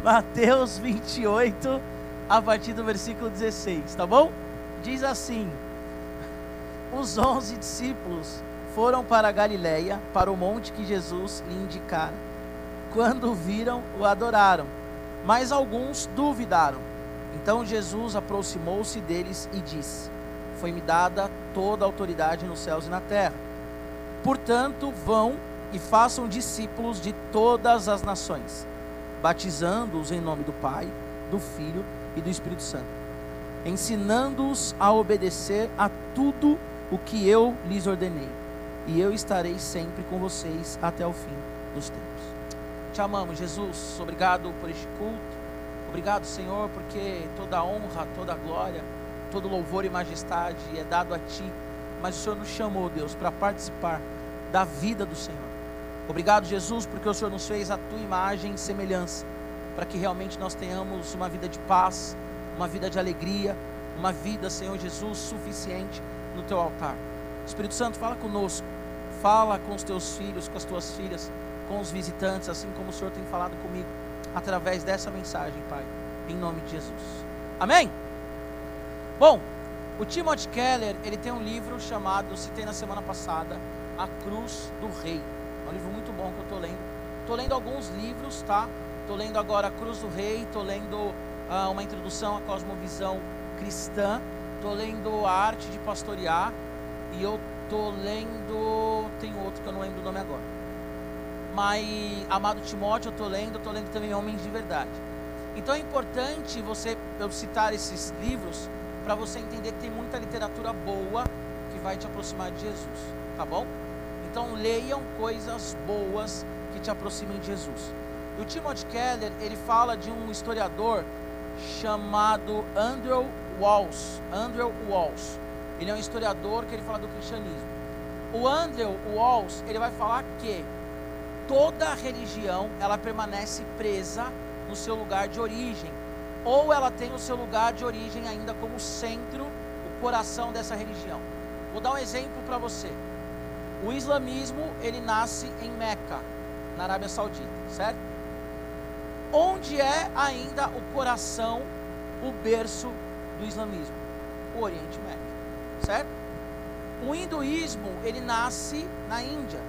Mateus 28, a partir do versículo 16, tá bom? Diz assim: Os onze discípulos foram para a Galiléia, para o monte que Jesus lhe indicara. Quando o viram, o adoraram, mas alguns duvidaram. Então Jesus aproximou-se deles e disse: Foi-me dada toda a autoridade nos céus e na terra. Portanto, vão e façam discípulos de todas as nações, batizando-os em nome do Pai, do Filho e do Espírito Santo, ensinando-os a obedecer a tudo o que eu lhes ordenei. E eu estarei sempre com vocês até o fim dos tempos. Te amamos, Jesus. Obrigado por este culto. Obrigado, Senhor, porque toda honra, toda glória, todo louvor e majestade é dado a Ti. Mas o Senhor nos chamou, Deus, para participar da vida do Senhor. Obrigado, Jesus, porque o Senhor nos fez a tua imagem e semelhança, para que realmente nós tenhamos uma vida de paz, uma vida de alegria, uma vida, Senhor Jesus, suficiente no teu altar. Espírito Santo, fala conosco, fala com os teus filhos, com as tuas filhas, com os visitantes, assim como o Senhor tem falado comigo, através dessa mensagem, Pai, em nome de Jesus. Amém? Bom, o Timothy Keller, ele tem um livro chamado, citei na semana passada, A Cruz do Rei. É um livro muito bom que eu estou lendo. Estou lendo alguns livros, tá? Estou lendo agora Cruz do Rei, estou lendo ah, uma introdução à cosmovisão cristã, estou lendo a arte de pastorear e eu estou lendo. Tem outro que eu não lembro o nome agora. Mas Amado Timóteo eu estou lendo, estou lendo também Homens de Verdade. Então é importante você eu citar esses livros para você entender que tem muita literatura boa que vai te aproximar de Jesus, tá bom? Então leiam coisas boas que te aproximem de Jesus. E o Timothy Keller, ele fala de um historiador chamado Andrew Walls. Andrew Walls. Ele é um historiador que ele fala do cristianismo. O Andrew Walls, ele vai falar que toda religião, ela permanece presa no seu lugar de origem, ou ela tem o seu lugar de origem ainda como centro, o coração dessa religião. Vou dar um exemplo para você. O islamismo, ele nasce em Meca, na Arábia Saudita, certo? Onde é ainda o coração, o berço do islamismo? O Oriente Médio, certo? O hinduísmo, ele nasce na Índia.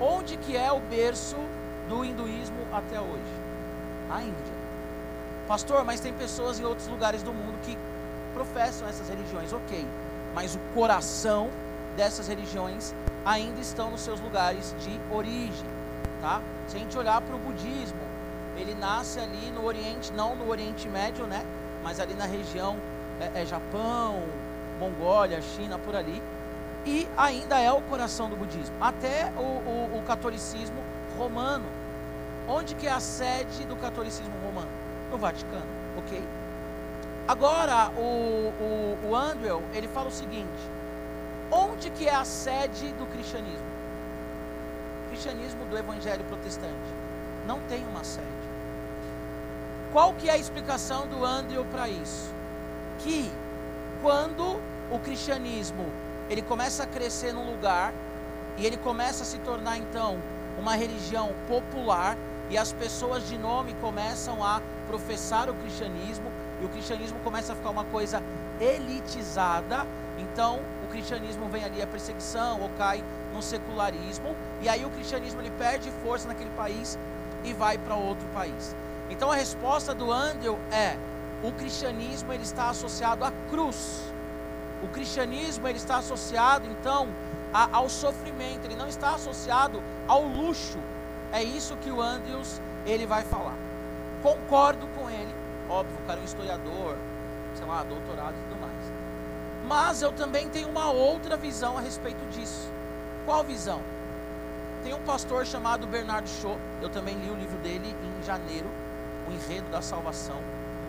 Onde que é o berço do hinduísmo até hoje? A Índia. Pastor, mas tem pessoas em outros lugares do mundo que professam essas religiões, ok. Mas o coração dessas religiões ainda estão nos seus lugares de origem, tá? Se a gente olhar para o budismo, ele nasce ali no Oriente, não no Oriente Médio, né? Mas ali na região é, é Japão, Mongólia, China, por ali. E ainda é o coração do budismo. Até o, o, o catolicismo romano. Onde que é a sede do catolicismo romano? No Vaticano, ok? Agora, o, o, o Andrew, ele fala o seguinte. Onde que é a sede do cristianismo? O cristianismo do evangelho protestante. Não tem uma sede. Qual que é a explicação do Andrew para isso? Que quando o cristianismo ele começa a crescer num lugar e ele começa a se tornar então uma religião popular e as pessoas de nome começam a professar o cristianismo e o cristianismo começa a ficar uma coisa elitizada, então o cristianismo vem ali a perseguição ou cai no secularismo e aí o cristianismo ele perde força naquele país e vai para outro país. Então a resposta do Andrew é: o cristianismo ele está associado à cruz. O cristianismo ele está associado então a, ao sofrimento, ele não está associado ao luxo. É isso que o Andrews ele vai falar. Concordo com ele, óbvio, o cara é um historiador, sei lá, doutorado e tudo mais. Mas eu também tenho uma outra visão a respeito disso. Qual visão? Tem um pastor chamado Bernardo Shaw, eu também li o livro dele em janeiro, O Enredo da Salvação,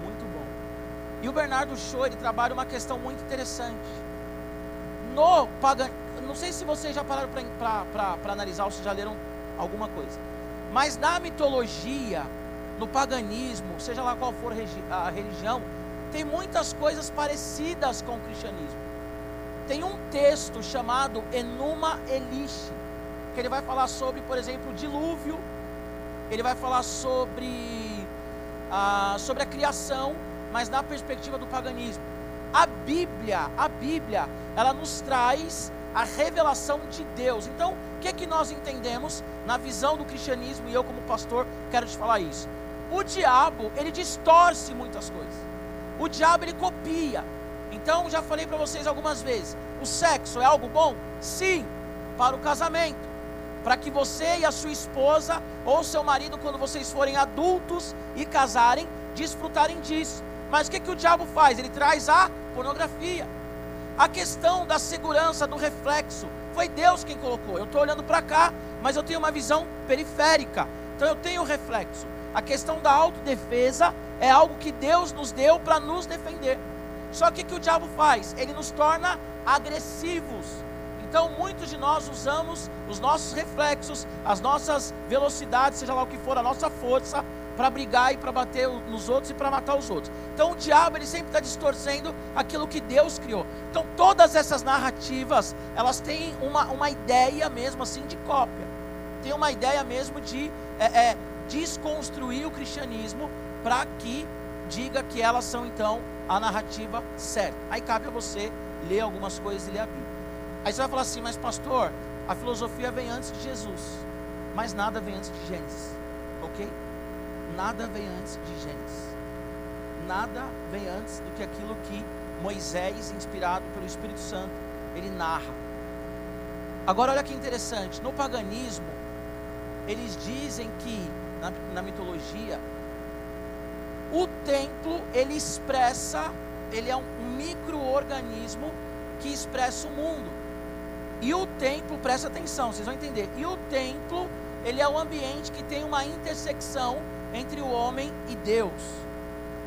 muito bom. E o Bernardo Shaw, ele trabalha uma questão muito interessante. No pagan... não sei se vocês já pararam para analisar ou se já leram alguma coisa. Mas na mitologia, no paganismo, seja lá qual for a religião, tem muitas coisas parecidas com o cristianismo. Tem um texto chamado Enuma Elish, que ele vai falar sobre, por exemplo, o dilúvio, ele vai falar sobre ah, sobre a criação, mas na perspectiva do paganismo. A Bíblia, a Bíblia, ela nos traz a revelação de Deus. Então, o que, que nós entendemos na visão do cristianismo, e eu como pastor quero te falar isso. O diabo, ele distorce muitas coisas. O diabo, ele copia. Então, já falei para vocês algumas vezes, o sexo é algo bom? Sim, para o casamento. Para que você e a sua esposa, ou seu marido, quando vocês forem adultos e casarem, desfrutarem disso. Mas o que, que o diabo faz? Ele traz a pornografia. A questão da segurança, do reflexo, foi Deus quem colocou. Eu estou olhando para cá, mas eu tenho uma visão periférica. Então eu tenho reflexo. A questão da autodefesa é algo que Deus nos deu para nos defender. Só que o que o diabo faz? Ele nos torna agressivos. Então muitos de nós usamos os nossos reflexos, as nossas velocidades, seja lá o que for, a nossa força, para brigar e para bater nos outros e para matar os outros. Então o diabo ele sempre está distorcendo aquilo que Deus criou. Então todas essas narrativas elas têm uma, uma ideia mesmo assim de cópia. Tem uma ideia mesmo de é, é, desconstruir o cristianismo para que diga que elas são então a narrativa certa. Aí cabe a você ler algumas coisas e ler a Bíblia. Aí você vai falar assim, mas pastor, a filosofia vem antes de Jesus, mas nada vem antes de Gênesis, ok? nada vem antes de Gênesis. Nada vem antes do que aquilo que Moisés, inspirado pelo Espírito Santo, ele narra. Agora, olha que interessante: no paganismo, eles dizem que, na, na mitologia, o templo ele expressa, ele é um microorganismo que expressa o mundo. E o templo, presta atenção, vocês vão entender. E o templo, ele é o ambiente que tem uma intersecção entre o homem e Deus.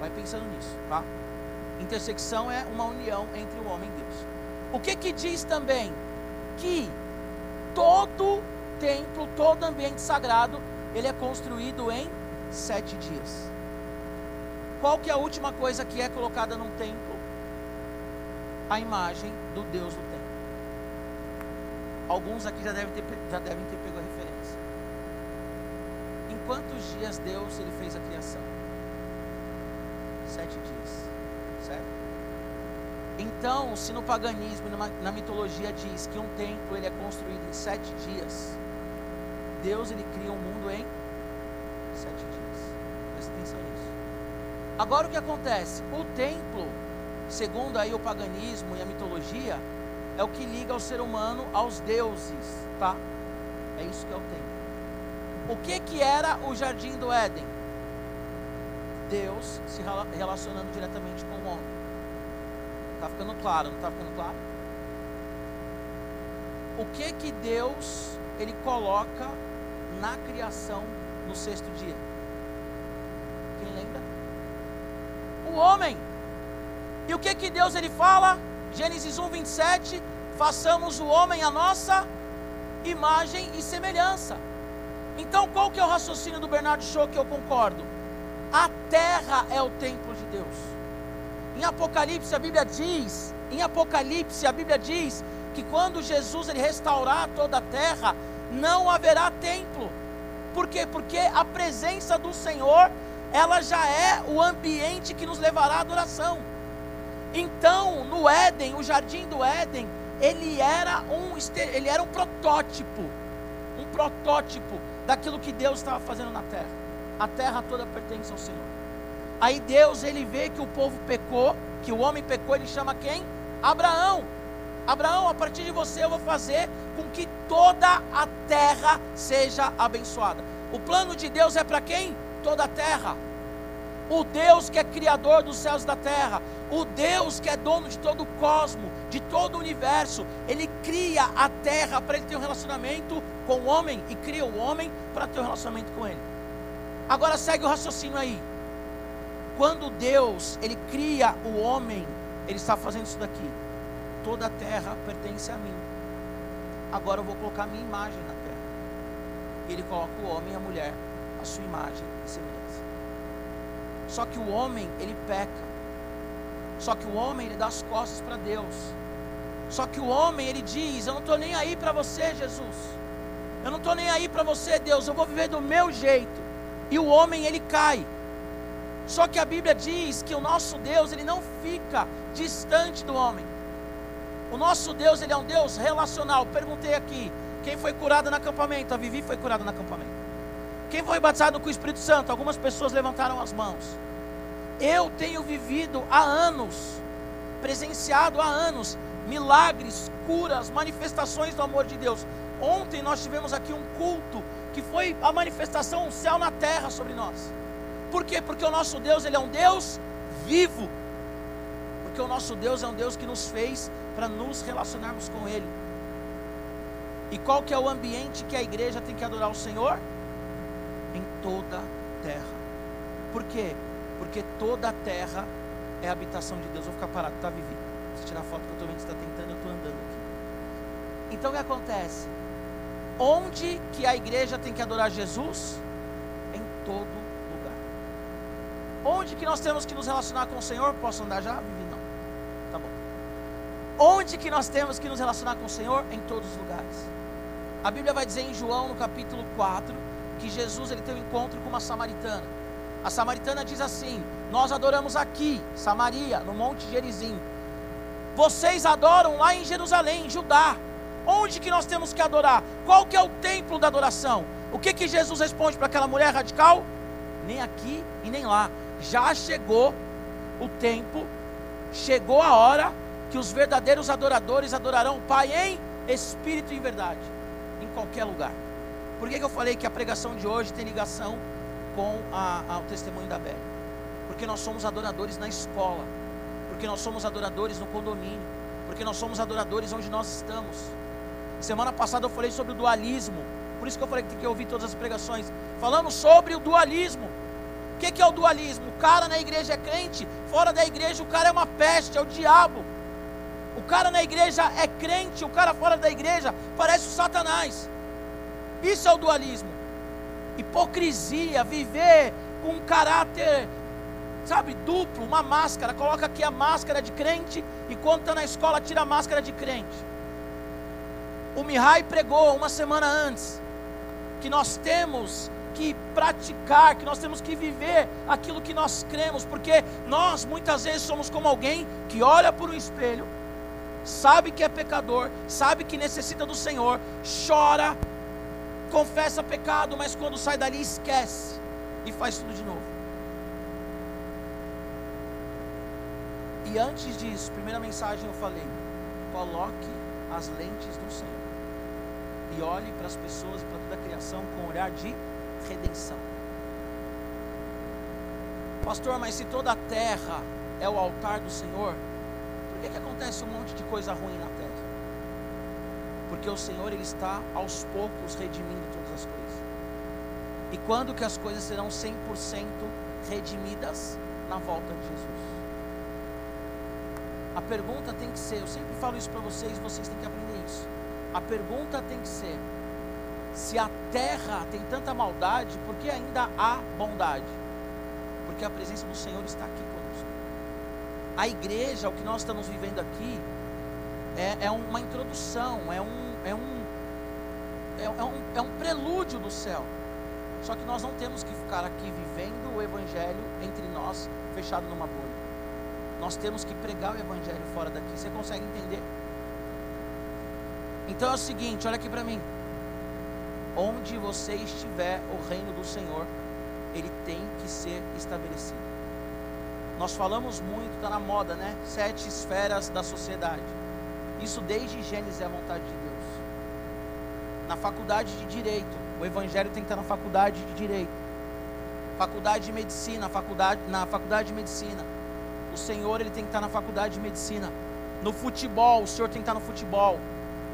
Vai pensando nisso, tá? Intersecção é uma união entre o homem e Deus. O que que diz também? Que todo templo, todo ambiente sagrado, ele é construído em sete dias. Qual que é a última coisa que é colocada num templo? A imagem do Deus do templo. Alguns aqui já devem ter, já devem ter pego a referência quantos dias Deus ele fez a criação? Sete dias, certo? Então, se no paganismo, na mitologia diz que um templo ele é construído em sete dias, Deus ele cria um mundo em sete dias. Presta atenção nisso. Agora o que acontece? O templo, segundo aí o paganismo e a mitologia, é o que liga o ser humano aos deuses, tá? É isso que é o templo. O que que era o jardim do Éden? Deus se relacionando diretamente com o homem. Está ficando claro, não está ficando claro? O que que Deus ele coloca na criação no sexto dia? Quem lembra? O homem. E o que que Deus ele fala? Gênesis 1, 27, façamos o homem a nossa imagem e semelhança. Então, qual que é o raciocínio do Bernardo Shaw que eu concordo? A terra é o templo de Deus. Em Apocalipse a Bíblia diz, em Apocalipse a Bíblia diz que quando Jesus ele restaurar toda a terra, não haverá templo. Por quê? Porque a presença do Senhor, ela já é o ambiente que nos levará à adoração. Então, no Éden, o jardim do Éden, ele era um ele era um protótipo, um protótipo daquilo que Deus estava fazendo na terra. A terra toda pertence ao Senhor. Aí Deus, ele vê que o povo pecou, que o homem pecou, ele chama quem? Abraão. Abraão, a partir de você eu vou fazer com que toda a terra seja abençoada. O plano de Deus é para quem? Toda a terra. O Deus que é criador dos céus e da terra, o Deus que é dono de todo o cosmo, de todo o universo, ele cria a terra para ele ter um relacionamento com o homem e cria o homem para ter um relacionamento com ele. Agora segue o raciocínio aí. Quando Deus, ele cria o homem, ele está fazendo isso daqui. Toda a terra pertence a mim. Agora eu vou colocar a minha imagem na terra. Ele coloca o homem e a mulher, a sua imagem e semelhança. Só que o homem, ele peca. Só que o homem, ele dá as costas para Deus. Só que o homem, ele diz: Eu não estou nem aí para você, Jesus. Eu não estou nem aí para você, Deus. Eu vou viver do meu jeito. E o homem, ele cai. Só que a Bíblia diz que o nosso Deus, ele não fica distante do homem. O nosso Deus, ele é um Deus relacional. Perguntei aqui, quem foi curado no acampamento? A Vivi foi curada no acampamento. Quem foi batizado com o Espírito Santo? Algumas pessoas levantaram as mãos. Eu tenho vivido há anos, presenciado há anos, milagres, curas, manifestações do amor de Deus. Ontem nós tivemos aqui um culto que foi a manifestação, o céu na terra sobre nós. Por quê? Porque o nosso Deus, ele é um Deus vivo. Porque o nosso Deus é um Deus que nos fez para nos relacionarmos com ele. E qual que é o ambiente que a igreja tem que adorar o Senhor? Em toda a terra. Por quê? Porque toda a terra é a habitação de Deus. Vou ficar parado, tá, Vivi? Se tirar foto que eu estou vendo que está tentando, eu estou andando aqui. Então o que acontece? Onde que a igreja tem que adorar Jesus? Em todo Onde que nós temos que nos relacionar com o Senhor? Posso andar já, Vivi? Onde que nós temos que nos relacionar com o Senhor? Em todos os lugares. A Bíblia vai dizer em João, no capítulo 4, que Jesus ele tem um encontro com uma samaritana. A samaritana diz assim: Nós adoramos aqui, Samaria, no Monte Gerizim. Vocês adoram lá em Jerusalém, em Judá. Onde que nós temos que adorar? Qual que é o templo da adoração? O que que Jesus responde para aquela mulher radical? Nem aqui e nem lá já chegou o tempo, chegou a hora que os verdadeiros adoradores adorarão o Pai em espírito e em verdade, em qualquer lugar. Por que, que eu falei que a pregação de hoje tem ligação com a, a, o testemunho da Bela? Porque nós somos adoradores na escola, porque nós somos adoradores no condomínio, porque nós somos adoradores onde nós estamos. Semana passada eu falei sobre o dualismo, por isso que eu falei que tem que ouvir todas as pregações. Falamos sobre o dualismo que, que é o dualismo? O cara na igreja é crente, fora da igreja o cara é uma peste, é o diabo. O cara na igreja é crente, o cara fora da igreja parece o Satanás. Isso é o dualismo. Hipocrisia, viver com um caráter, sabe, duplo, uma máscara. Coloca aqui a máscara de crente e quando está na escola tira a máscara de crente. O Mihai pregou uma semana antes que nós temos que praticar, que nós temos que viver aquilo que nós cremos, porque nós muitas vezes somos como alguém que olha por um espelho, sabe que é pecador, sabe que necessita do Senhor, chora, confessa pecado, mas quando sai dali esquece e faz tudo de novo. E antes disso, primeira mensagem eu falei: coloque as lentes do Senhor e olhe para as pessoas e para toda a criação com um olhar de redenção. Pastor, mas se toda a terra é o altar do Senhor, que, que acontece um monte de coisa ruim na terra? Porque o Senhor ele está aos poucos redimindo todas as coisas. E quando que as coisas serão 100% redimidas? Na volta de Jesus. A pergunta tem que ser, eu sempre falo isso para vocês, vocês têm que aprender isso. A pergunta tem que ser: se a terra tem tanta maldade, por que ainda há bondade? Porque a presença do Senhor está aqui. A igreja, o que nós estamos vivendo aqui, é, é uma introdução, é um, é, um, é, é, um, é um prelúdio do céu. Só que nós não temos que ficar aqui vivendo o Evangelho entre nós, fechado numa bolha. Nós temos que pregar o Evangelho fora daqui. Você consegue entender? Então é o seguinte, olha aqui para mim onde você estiver, o reino do Senhor, ele tem que ser estabelecido. Nós falamos muito, está na moda, né? Sete esferas da sociedade. Isso desde Gênesis é a vontade de Deus. Na faculdade de Direito, o Evangelho tem que estar na faculdade de Direito. Faculdade de Medicina, faculdade, na faculdade de Medicina. O Senhor ele tem que estar na faculdade de Medicina. No futebol, o Senhor tem que estar no futebol.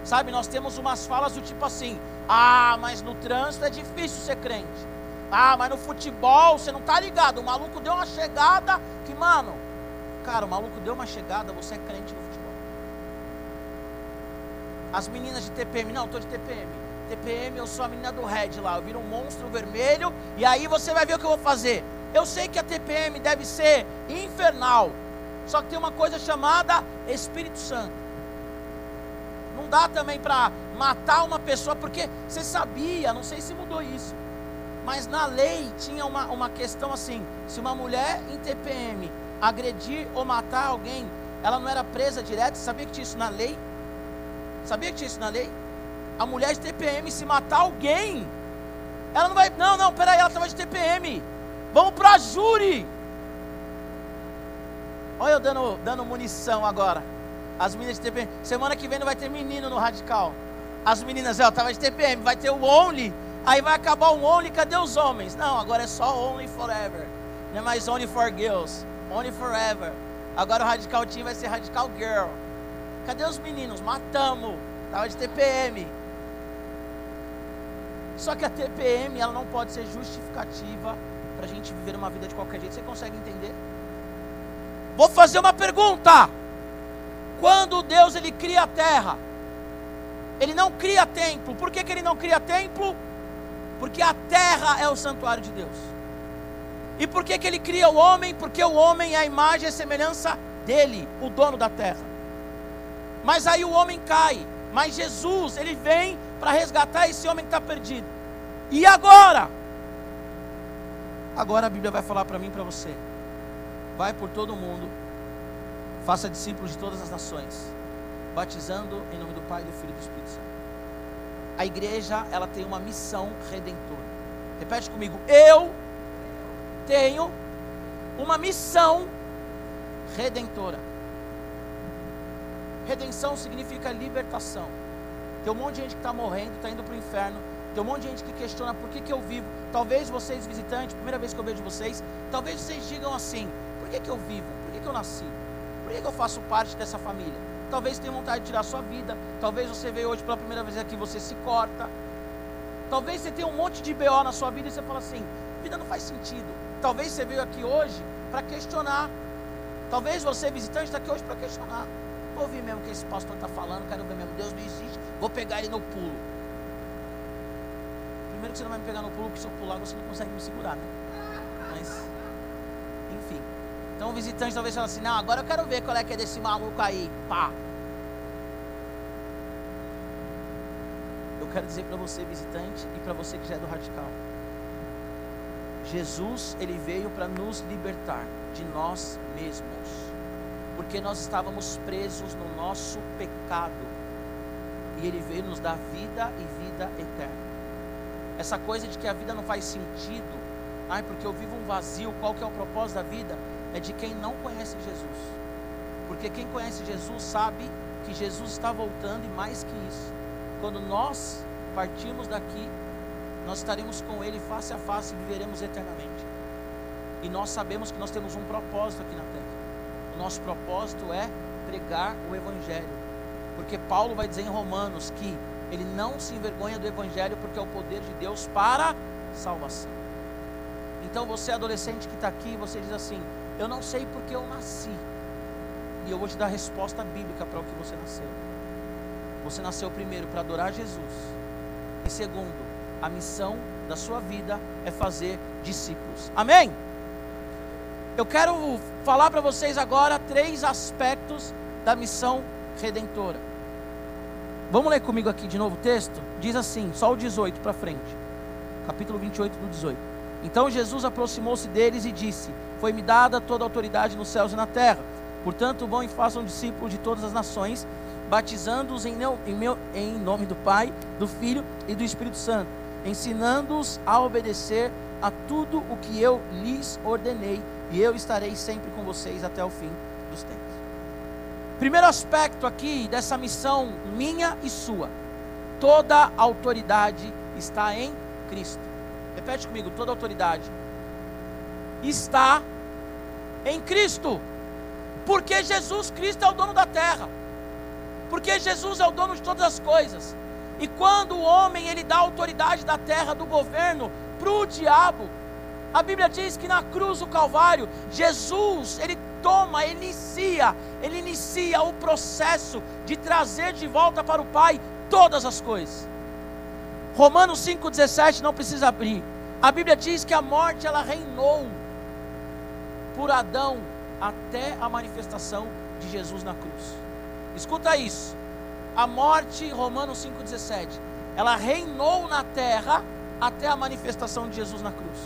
Sabe, nós temos umas falas do tipo assim: ah, mas no trânsito é difícil ser crente. Ah, mas no futebol você não tá ligado. O maluco deu uma chegada que, mano, cara, o maluco deu uma chegada, você é crente no futebol. As meninas de TPM, não, eu tô de TPM. TPM, eu sou a menina do Red lá, eu viro um monstro vermelho e aí você vai ver o que eu vou fazer. Eu sei que a TPM deve ser infernal, só que tem uma coisa chamada Espírito Santo. Não dá também para matar uma pessoa, porque você sabia, não sei se mudou isso, Mas na lei tinha uma, uma questão assim: se uma mulher em TPM agredir ou matar alguém, ela não era presa direto. Sabia que tinha isso na lei? Sabia que tinha isso na lei? A mulher de TPM, se matar alguém, ela não vai. Não, não, peraí, ela estava de TPM. Vamos para júri. Olha eu dando, dando munição agora. As meninas de TPM. Semana que vem não vai ter menino no radical. As meninas, eu estava de TPM, vai ter o Only. Aí vai acabar o Only, cadê os homens? Não, agora é só Only Forever. Não é mais Only for Girls. Only Forever. Agora o Radical Team vai ser Radical Girl. Cadê os meninos? Matamos. Tava de TPM. Só que a TPM ela não pode ser justificativa para a gente viver uma vida de qualquer jeito. Você consegue entender? Vou fazer uma pergunta. Quando Deus ele cria a terra, ele não cria templo. Por que, que ele não cria templo? Porque a terra é o santuário de Deus. E por que, que ele cria o homem? Porque o homem é a imagem e a semelhança dele, o dono da terra. Mas aí o homem cai. Mas Jesus, ele vem para resgatar esse homem que está perdido. E agora? Agora a Bíblia vai falar para mim e para você. Vai por todo mundo, faça discípulos de todas as nações, batizando em nome do Pai, do Filho e do Espírito Santo. A igreja, ela tem uma missão redentora. Repete comigo: Eu tenho uma missão redentora. Redenção significa libertação. Tem um monte de gente que está morrendo, está indo para o inferno. Tem um monte de gente que questiona por que, que eu vivo. Talvez vocês, visitantes, primeira vez que eu vejo vocês, talvez vocês digam assim: por que, que eu vivo? Por que, que eu nasci? Por que, que eu faço parte dessa família? Talvez tenha vontade de tirar sua vida. Talvez você veio hoje pela primeira vez aqui você se corta. Talvez você tenha um monte de BO na sua vida e você fala assim: vida não faz sentido. Talvez você veio aqui hoje para questionar. Talvez você, visitante, está aqui hoje para questionar. Vou ouvir mesmo o que esse pastor está falando, quero ver mesmo. Deus não existe, vou pegar ele no pulo. Primeiro que você não vai me pegar no pulo, porque se eu pular você não consegue me segurar, né? Mas, enfim. Então o visitante talvez fale assim, não, agora eu quero ver qual é que é desse maluco aí. Pá. Eu quero dizer para você, visitante, e para você que já é do radical. Jesus, ele veio para nos libertar de nós mesmos, porque nós estávamos presos no nosso pecado, e ele veio nos dar vida e vida eterna. Essa coisa de que a vida não faz sentido, ai, porque eu vivo um vazio, qual que é o propósito da vida? É de quem não conhece Jesus, porque quem conhece Jesus sabe que Jesus está voltando e mais que isso, quando nós partirmos daqui, nós estaremos com Ele face a face e viveremos eternamente. E nós sabemos que nós temos um propósito aqui na terra. O nosso propósito é pregar o Evangelho. Porque Paulo vai dizer em Romanos que ele não se envergonha do Evangelho porque é o poder de Deus para salvação. Então você adolescente que está aqui, você diz assim: Eu não sei porque eu nasci. E eu vou te dar a resposta bíblica para o que você nasceu. Você nasceu primeiro para adorar Jesus. E segundo, a missão da sua vida é fazer discípulos. Amém? Eu quero falar para vocês agora três aspectos da missão redentora. Vamos ler comigo aqui de novo o texto? Diz assim, só o 18 para frente. Capítulo 28 do 18. Então Jesus aproximou-se deles e disse: Foi-me dada toda a autoridade nos céus e na terra. Portanto, vão e façam discípulos de todas as nações, batizando-os em, em, em nome do Pai, do Filho e do Espírito Santo ensinando-os a obedecer a tudo o que eu lhes ordenei, e eu estarei sempre com vocês até o fim dos tempos. Primeiro aspecto aqui dessa missão minha e sua: toda autoridade está em Cristo. Repete comigo: toda autoridade está em Cristo, porque Jesus Cristo é o dono da terra, porque Jesus é o dono de todas as coisas. E quando o homem ele dá a autoridade da terra, do governo, para o diabo, a Bíblia diz que na cruz do Calvário, Jesus, ele toma, ele inicia, ele inicia o processo de trazer de volta para o Pai todas as coisas. Romanos 5,17 não precisa abrir. A Bíblia diz que a morte ela reinou por Adão até a manifestação de Jesus na cruz. Escuta isso a morte, Romanos 5,17, ela reinou na terra até a manifestação de Jesus na cruz.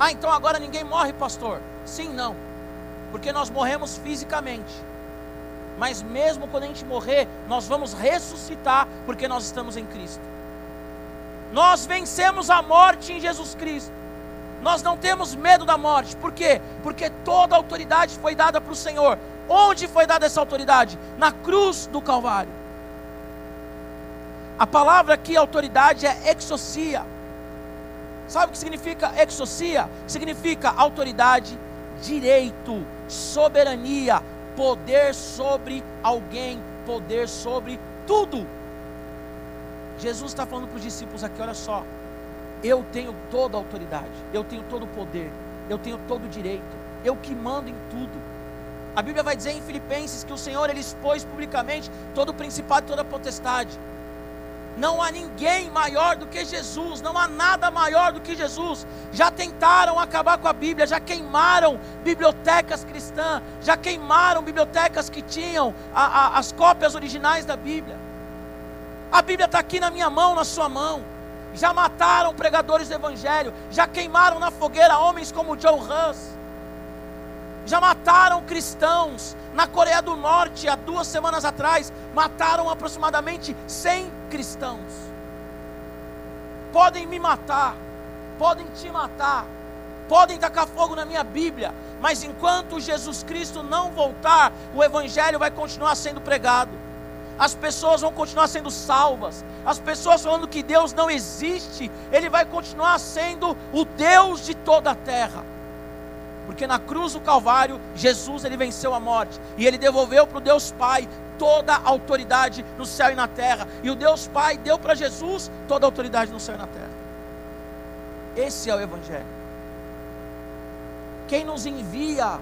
Ah, então agora ninguém morre, pastor? Sim, não. Porque nós morremos fisicamente. Mas mesmo quando a gente morrer, nós vamos ressuscitar porque nós estamos em Cristo. Nós vencemos a morte em Jesus Cristo. Nós não temos medo da morte. Por quê? Porque toda autoridade foi dada para o Senhor. Onde foi dada essa autoridade? Na cruz do Calvário. A palavra aqui, autoridade, é exocia. Sabe o que significa exocia? Significa autoridade, direito, soberania, poder sobre alguém, poder sobre tudo. Jesus está falando para os discípulos aqui: olha só, eu tenho toda a autoridade, eu tenho todo o poder, eu tenho todo o direito, eu que mando em tudo. A Bíblia vai dizer em Filipenses que o Senhor ele expôs publicamente todo o principado e toda a potestade. Não há ninguém maior do que Jesus, não há nada maior do que Jesus. Já tentaram acabar com a Bíblia, já queimaram bibliotecas cristãs, já queimaram bibliotecas que tinham a, a, as cópias originais da Bíblia. A Bíblia está aqui na minha mão, na sua mão. Já mataram pregadores do Evangelho, já queimaram na fogueira homens como Joe Huss já mataram cristãos. Na Coreia do Norte, há duas semanas atrás, mataram aproximadamente 100 cristãos. Podem me matar, podem te matar, podem tacar fogo na minha Bíblia, mas enquanto Jesus Cristo não voltar, o Evangelho vai continuar sendo pregado. As pessoas vão continuar sendo salvas. As pessoas falando que Deus não existe, Ele vai continuar sendo o Deus de toda a terra. Porque na cruz do Calvário, Jesus ele venceu a morte e ele devolveu para o Deus Pai toda a autoridade no céu e na terra. E o Deus Pai deu para Jesus toda a autoridade no céu e na terra. Esse é o evangelho. Quem nos envia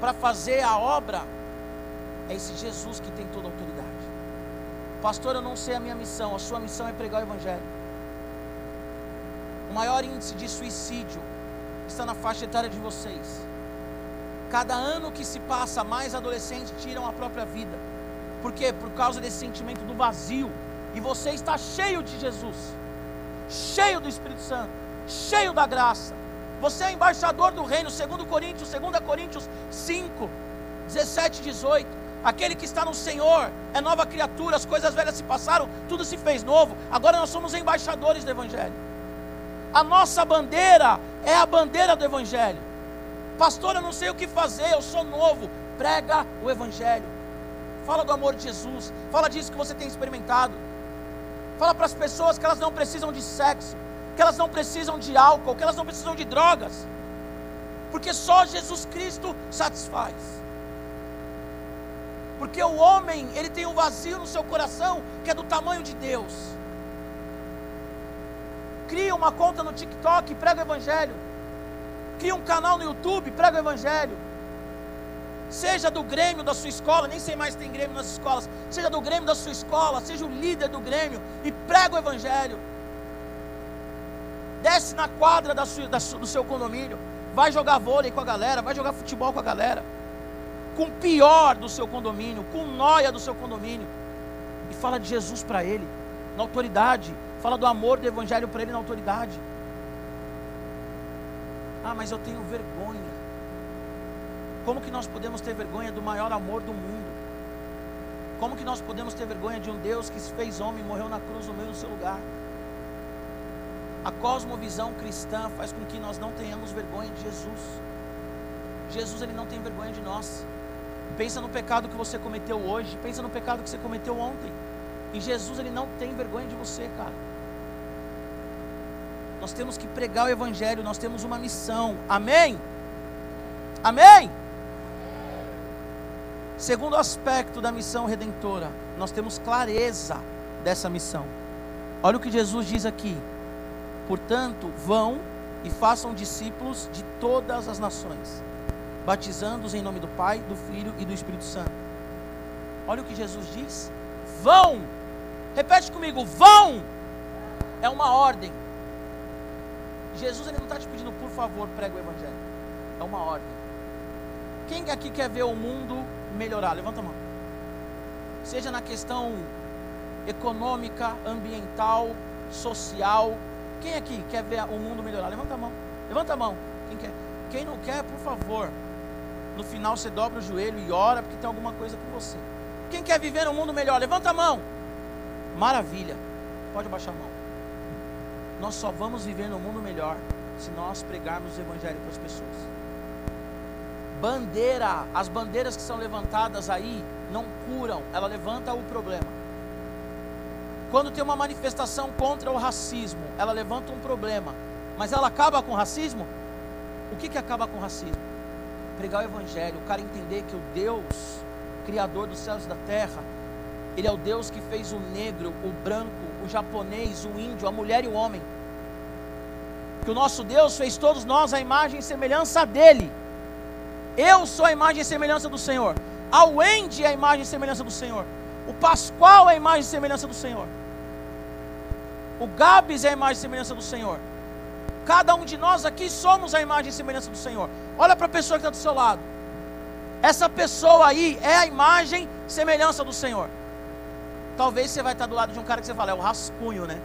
para fazer a obra é esse Jesus que tem toda a autoridade. Pastor, eu não sei a minha missão, a sua missão é pregar o evangelho. O maior índice de suicídio está na faixa etária de vocês. Cada ano que se passa, mais adolescentes tiram a própria vida. Por quê? Por causa desse sentimento do vazio. E você está cheio de Jesus, cheio do Espírito Santo, cheio da graça. Você é embaixador do reino, segundo Coríntios, 2 Coríntios 5, 17 e 18. Aquele que está no Senhor é nova criatura, as coisas velhas se passaram, tudo se fez novo. Agora nós somos embaixadores do Evangelho. A nossa bandeira é a bandeira do Evangelho. Pastor, eu não sei o que fazer, eu sou novo. Prega o Evangelho. Fala do amor de Jesus. Fala disso que você tem experimentado. Fala para as pessoas que elas não precisam de sexo, que elas não precisam de álcool, que elas não precisam de drogas. Porque só Jesus Cristo satisfaz. Porque o homem, ele tem um vazio no seu coração que é do tamanho de Deus cria uma conta no TikTok e prega o Evangelho. Cria um canal no YouTube, prega o Evangelho. Seja do Grêmio da sua escola, nem sei mais se tem Grêmio nas escolas. Seja do Grêmio da sua escola, seja o líder do Grêmio e prega o Evangelho. Desce na quadra da sua, da, do seu condomínio, vai jogar vôlei com a galera, vai jogar futebol com a galera. Com o pior do seu condomínio, com noia do seu condomínio. E fala de Jesus para ele, na autoridade, Fala do amor do Evangelho para ele na autoridade. Ah, mas eu tenho vergonha. Como que nós podemos ter vergonha do maior amor do mundo? Como que nós podemos ter vergonha de um Deus que se fez homem e morreu na cruz no meio do seu lugar? A cosmovisão cristã faz com que nós não tenhamos vergonha de Jesus. Jesus ele não tem vergonha de nós. Pensa no pecado que você cometeu hoje, pensa no pecado que você cometeu ontem. E Jesus ele não tem vergonha de você, cara. Nós temos que pregar o Evangelho, nós temos uma missão. Amém? Amém? Segundo aspecto da missão redentora, nós temos clareza dessa missão. Olha o que Jesus diz aqui. Portanto, vão e façam discípulos de todas as nações, batizando-os em nome do Pai, do Filho e do Espírito Santo. Olha o que Jesus diz: vão. Repete comigo: vão. É uma ordem. Jesus ele não está te pedindo, por favor, prega o Evangelho. É uma ordem. Quem aqui quer ver o mundo melhorar? Levanta a mão. Seja na questão econômica, ambiental, social. Quem aqui quer ver o mundo melhorar? Levanta a mão. Levanta a mão. Quem quer? Quem não quer, por favor. No final você dobra o joelho e ora porque tem alguma coisa com você. Quem quer viver um mundo melhor? Levanta a mão. Maravilha. Pode baixar a mão. Nós só vamos viver no mundo melhor se nós pregarmos o evangelho para as pessoas. Bandeira, as bandeiras que são levantadas aí não curam, ela levanta o problema. Quando tem uma manifestação contra o racismo, ela levanta um problema, mas ela acaba com o racismo? O que, que acaba com o racismo? Pregar o evangelho, o cara entender que o Deus, Criador dos céus e da terra, Ele é o Deus que fez o negro, o branco, o japonês, o índio, a mulher e o homem. Que o nosso Deus fez todos nós a imagem e semelhança dele. Eu sou a imagem e semelhança do Senhor. A Wendy é a imagem e semelhança do Senhor. O Pascoal é a imagem e semelhança do Senhor. O Gabs é a imagem e semelhança do Senhor. Cada um de nós aqui somos a imagem e semelhança do Senhor. Olha para a pessoa que está do seu lado. Essa pessoa aí é a imagem e semelhança do Senhor. Talvez você vai estar do lado de um cara que você fala, é o rascunho, né?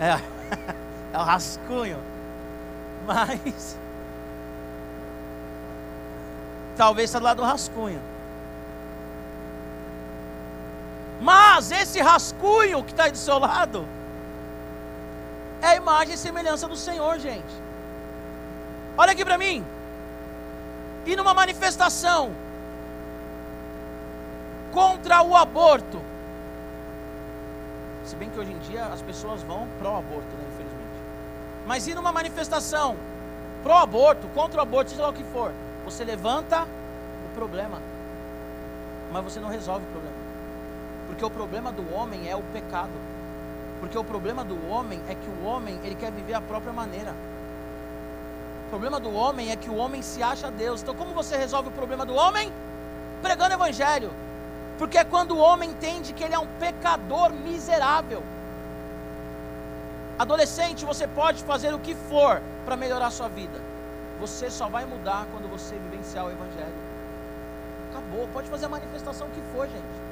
É, é o rascunho. Mas. Talvez está do lado do rascunho. Mas esse rascunho que está aí do seu lado imagem e semelhança do Senhor, gente. Olha aqui para mim. E numa manifestação contra o aborto. Se bem que hoje em dia as pessoas vão pró-aborto, né, infelizmente. Mas e numa manifestação pró-aborto, contra o aborto, seja lá o que for, você levanta o problema, mas você não resolve o problema. Porque o problema do homem é o pecado. Porque o problema do homem é que o homem, ele quer viver a própria maneira. O problema do homem é que o homem se acha Deus. Então, como você resolve o problema do homem? Pregando evangelho. Porque é quando o homem entende que ele é um pecador miserável. Adolescente, você pode fazer o que for para melhorar sua vida. Você só vai mudar quando você vivenciar o evangelho. Acabou, pode fazer a manifestação que for, gente.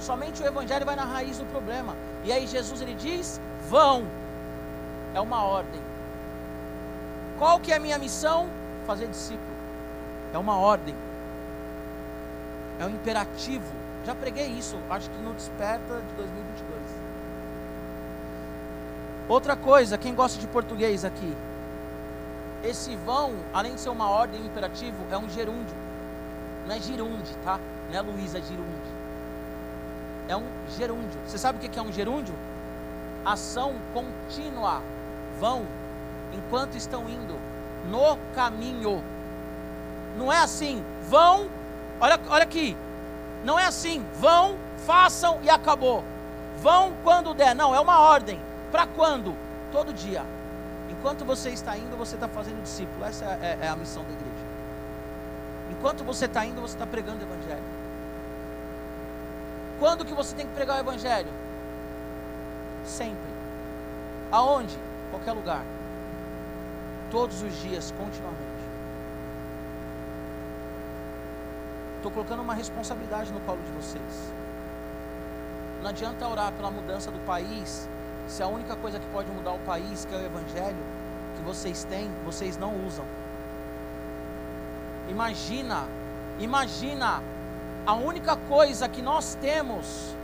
Somente o evangelho vai na raiz do problema. E aí Jesus ele diz: "Vão". É uma ordem. Qual que é a minha missão? Fazer discípulo. É uma ordem. É um imperativo. Já preguei isso, acho que no Desperta de 2022. Outra coisa, quem gosta de português aqui? Esse vão, além de ser uma ordem imperativo, é um gerúndio. Não é girunde, tá? Não é Luísa girunde é um gerúndio. Você sabe o que é um gerúndio? Ação contínua. Vão enquanto estão indo no caminho. Não é assim, vão, olha, olha aqui. Não é assim, vão, façam e acabou. Vão quando der. Não, é uma ordem. Para quando? Todo dia. Enquanto você está indo, você está fazendo discípulo. Essa é, é, é a missão da igreja. Enquanto você está indo, você está pregando o evangelho. Quando que você tem que pregar o evangelho? Sempre. Aonde? Qualquer lugar. Todos os dias, continuamente. Estou colocando uma responsabilidade no colo de vocês. Não adianta orar pela mudança do país, se a única coisa que pode mudar o país, que é o Evangelho, que vocês têm, vocês não usam. Imagina, imagina a única coisa que nós temos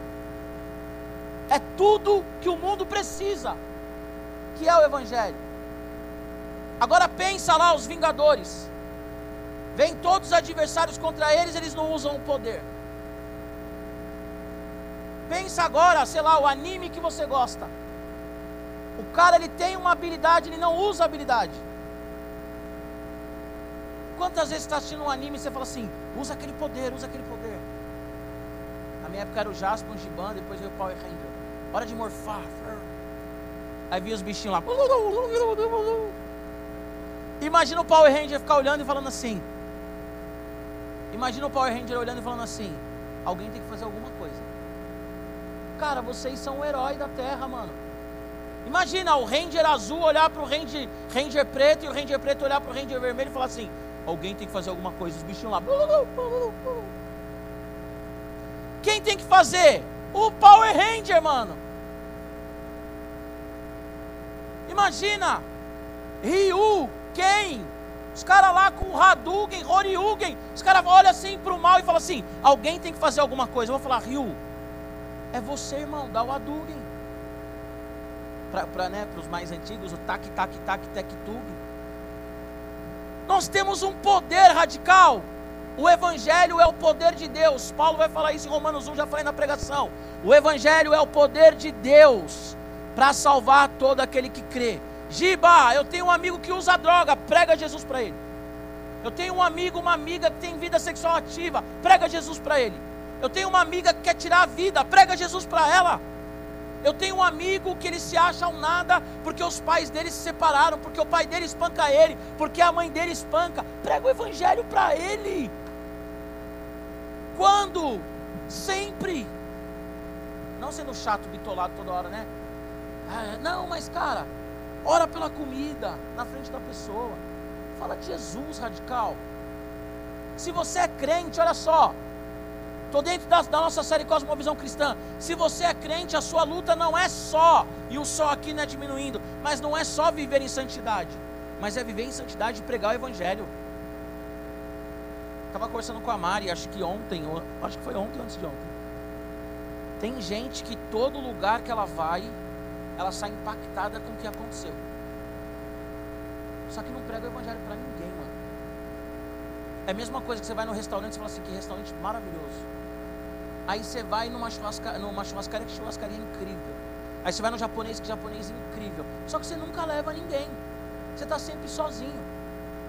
é tudo que o mundo precisa, que é o Evangelho. Agora pensa lá os Vingadores. Vem todos os adversários contra eles, eles não usam o poder. Pensa agora, sei lá, o anime que você gosta. O cara ele tem uma habilidade, ele não usa a habilidade. Quantas vezes está assistindo um anime e você fala assim, usa aquele poder, usa aquele poder. Na minha época era o Jasper, o Giban, depois veio o Power Ranger. Hora de morfar. Aí vinha os bichinhos lá. Imagina o Power Ranger ficar olhando e falando assim. Imagina o Power Ranger olhando e falando assim. Alguém tem que fazer alguma coisa. Cara, vocês são o herói da Terra, mano. Imagina o Ranger azul olhar para o Ranger, Ranger preto e o Ranger preto olhar para o Ranger vermelho e falar assim: Alguém tem que fazer alguma coisa. Os bichinhos lá. Quem tem que fazer? O Power Ranger, mano. Imagina, Ryu, quem? Os caras lá com o Hadouken, Horyugen, os caras olham assim para o mal e falam assim: alguém tem que fazer alguma coisa. Eu vou falar, Ryu, é você, irmão, dá o Hadouken. Para né, os mais antigos, o tac, tac, tac, tug. Nós temos um poder radical. O Evangelho é o poder de Deus. Paulo vai falar isso em Romanos 1, já falei na pregação. O Evangelho é o poder de Deus para salvar todo aquele que crê. Giba, eu tenho um amigo que usa droga, prega Jesus para ele. Eu tenho um amigo, uma amiga que tem vida sexual ativa, prega Jesus para ele. Eu tenho uma amiga que quer tirar a vida, prega Jesus para ela. Eu tenho um amigo que ele se acha um nada porque os pais dele se separaram, porque o pai dele espanca ele, porque a mãe dele espanca. Prega o evangelho para ele. Quando? Sempre. Não sendo chato, bitolado toda hora, né? Ah, não, mas cara, Ora pela comida na frente da pessoa. Fala de Jesus radical. Se você é crente, olha só. Estou dentro da, da, nossa série Cosmovisão Cristã. Se você é crente, a sua luta não é só, e o só aqui não é diminuindo, mas não é só viver em santidade, mas é viver em santidade e pregar o Evangelho. Estava conversando com a Mari, acho que ontem, acho que foi ontem antes de ontem. Tem gente que todo lugar que ela vai, ela sai impactada com o que aconteceu. Só que não prega o evangelho para ninguém, mano. É a mesma coisa que você vai no restaurante e fala assim, que restaurante maravilhoso. Aí você vai numa, churrasca, numa churrascaria, que churrascaria incrível. Aí você vai no japonês, que japonês incrível. Só que você nunca leva ninguém. Você está sempre sozinho.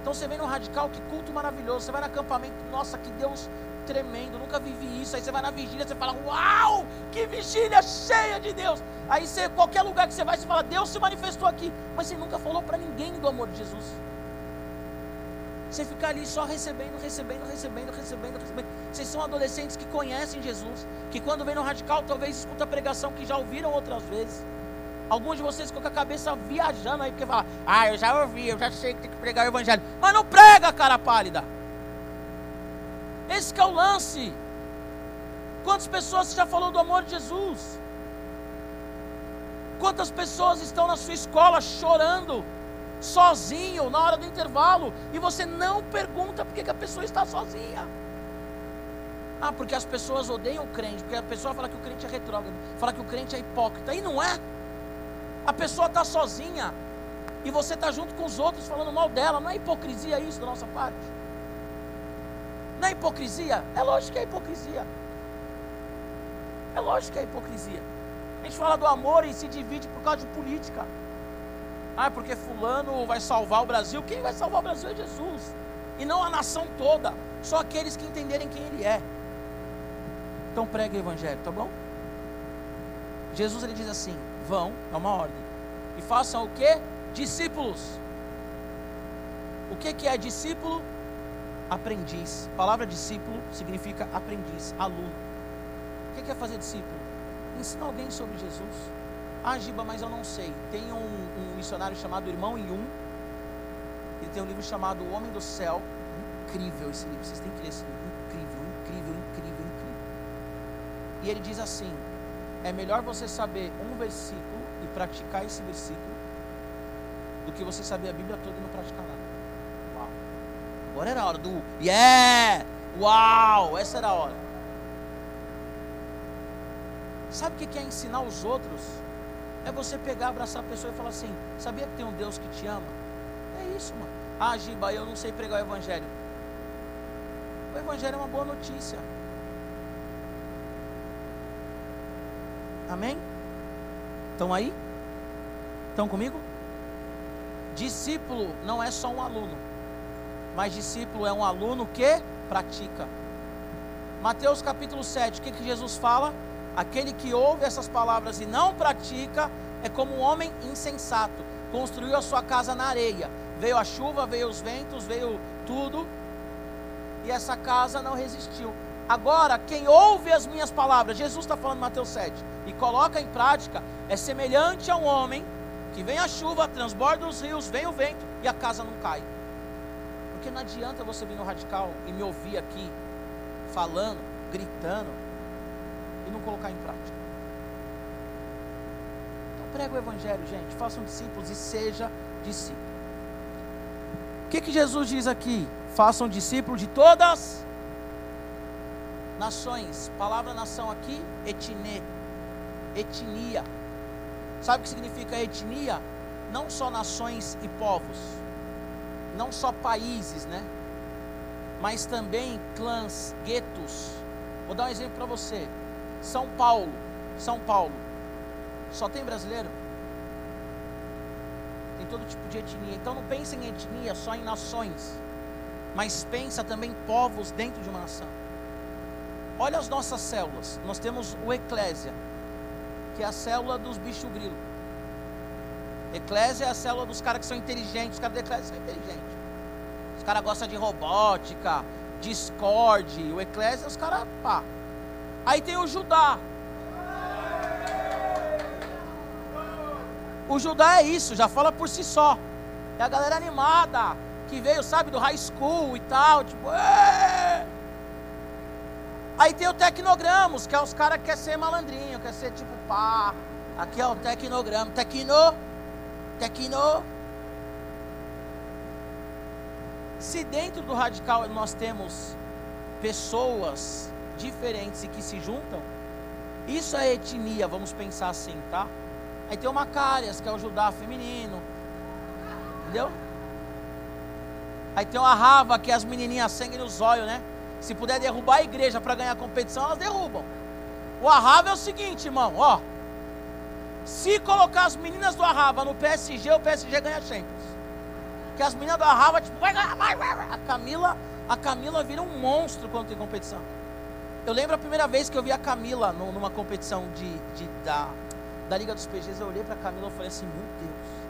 Então você vem no radical, que culto maravilhoso. Você vai no acampamento, nossa, que Deus tremendo, nunca vivi isso. Aí você vai na vigília, você fala, uau, que vigília cheia de Deus. Aí você, qualquer lugar que você vai, você fala, Deus se manifestou aqui. Mas você nunca falou para ninguém do amor de Jesus. Você fica ali só recebendo, recebendo, recebendo, recebendo, recebendo. Vocês são adolescentes que conhecem Jesus, que quando vem no radical talvez escuta a pregação que já ouviram outras vezes. Alguns de vocês ficam com a cabeça viajando aí, porque fala, ah, eu já ouvi, eu já sei que tem que pregar o evangelho. Mas não prega, cara pálida. Esse é o lance. Quantas pessoas já falou do amor de Jesus? Quantas pessoas estão na sua escola chorando, sozinho, na hora do intervalo, e você não pergunta por que a pessoa está sozinha? Ah, porque as pessoas odeiam o crente, porque a pessoa fala que o crente é retrógrado, fala que o crente é hipócrita, e não é. A pessoa está sozinha, e você está junto com os outros falando mal dela, não é hipocrisia isso da nossa parte? Não é hipocrisia? É lógico que é hipocrisia. É lógico que é hipocrisia. A gente fala do amor e se divide por causa de política. Ah, porque fulano vai salvar o Brasil. Quem vai salvar o Brasil é Jesus. E não a nação toda. Só aqueles que entenderem quem ele é. Então pregue o evangelho, tá bom? Jesus ele diz assim: vão, é uma ordem. E façam o que? Discípulos. O que, que é discípulo? aprendiz. A palavra discípulo significa aprendiz, aluno. O que é fazer discípulo? Ensina alguém sobre Jesus. Ah, Giba, mas eu não sei. Tem um, um missionário chamado Irmão Yun. Ele tem um livro chamado O Homem do Céu. Incrível esse livro, vocês têm que ler esse livro. Incrível, incrível, incrível, incrível. E ele diz assim: é melhor você saber um versículo e praticar esse versículo do que você saber a Bíblia toda e não praticar nada. Agora era a hora do yeah, uau, essa era a hora. Sabe o que é ensinar os outros? É você pegar, abraçar a pessoa e falar assim: Sabia que tem um Deus que te ama? É isso, mano. Ah, Giba, eu não sei pregar o Evangelho. O Evangelho é uma boa notícia. Amém? Estão aí? Estão comigo? Discípulo não é só um aluno mas discípulo é um aluno que pratica. Mateus capítulo 7, o que, que Jesus fala? Aquele que ouve essas palavras e não pratica é como um homem insensato, construiu a sua casa na areia. Veio a chuva, veio os ventos, veio tudo, e essa casa não resistiu. Agora, quem ouve as minhas palavras, Jesus está falando em Mateus 7, e coloca em prática, é semelhante a um homem que vem a chuva, transborda os rios, vem o vento e a casa não cai. Porque não adianta você vir no radical e me ouvir aqui, falando, gritando, e não colocar em prática. Então Prega o evangelho, gente. Façam discípulos e seja discípulo. O que, que Jesus diz aqui? Façam discípulos de todas nações. Palavra nação aqui, etne. Etnia. Sabe o que significa etnia? Não só nações e povos. Não só países, né? Mas também clãs, guetos. Vou dar um exemplo para você. São Paulo. São Paulo. Só tem brasileiro? Tem todo tipo de etnia. Então não pense em etnia só em nações. Mas pensa também em povos dentro de uma nação. Olha as nossas células. Nós temos o Eclésia, que é a célula dos bichos grilo. Eclésia é a célula dos caras que são inteligentes. Os caras da Eclésia são inteligentes. Os caras gostam de robótica, Discord. O Eclésia, os caras, pá. Aí tem o Judá. O Judá é isso, já fala por si só. É a galera animada, que veio, sabe, do high school e tal, tipo, Êê! Aí tem o Tecnogramos, que é os caras que quer ser malandrinho, quer ser tipo pá. Aqui é o Tecnograma. Tecno. Tecno. Se dentro do radical nós temos pessoas diferentes e que se juntam, isso é etnia, vamos pensar assim, tá? Aí tem o Macárias, que é o Judá feminino. Entendeu? Aí tem o Arrava, que é as menininhas sangue nos olhos, né? Se puder derrubar a igreja para ganhar competição, elas derrubam. O Arrava é o seguinte, irmão, ó. Se colocar as meninas do Arrava no PSG, o PSG ganha Champions. Porque as meninas do Arrava, tipo, vai, vai, vai. A Camila, a Camila vira um monstro quando tem competição. Eu lembro a primeira vez que eu vi a Camila numa competição de, de da, da Liga dos PGs, eu olhei para a Camila e falei assim, meu Deus.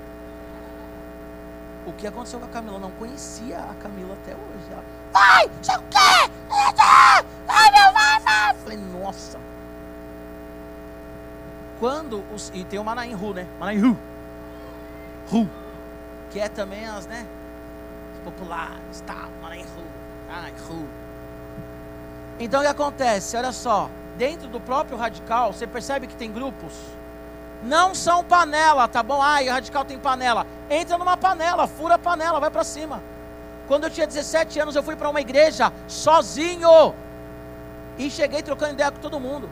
O que aconteceu com a Camila? Eu não conhecia a Camila até hoje. Ela, vai, sei o quê? Vai, meu, vai, vai. Falei, nossa. Quando os. E tem o Manaim Ru, né? Manaim Ru. Ru. Que é também as, né? Populares, tá? Ai, Ru. Então o que acontece? Olha só. Dentro do próprio radical, você percebe que tem grupos. Não são panela, tá bom? Ai, o radical tem panela. Entra numa panela, fura a panela, vai para cima. Quando eu tinha 17 anos, eu fui para uma igreja sozinho. E cheguei trocando ideia com todo mundo.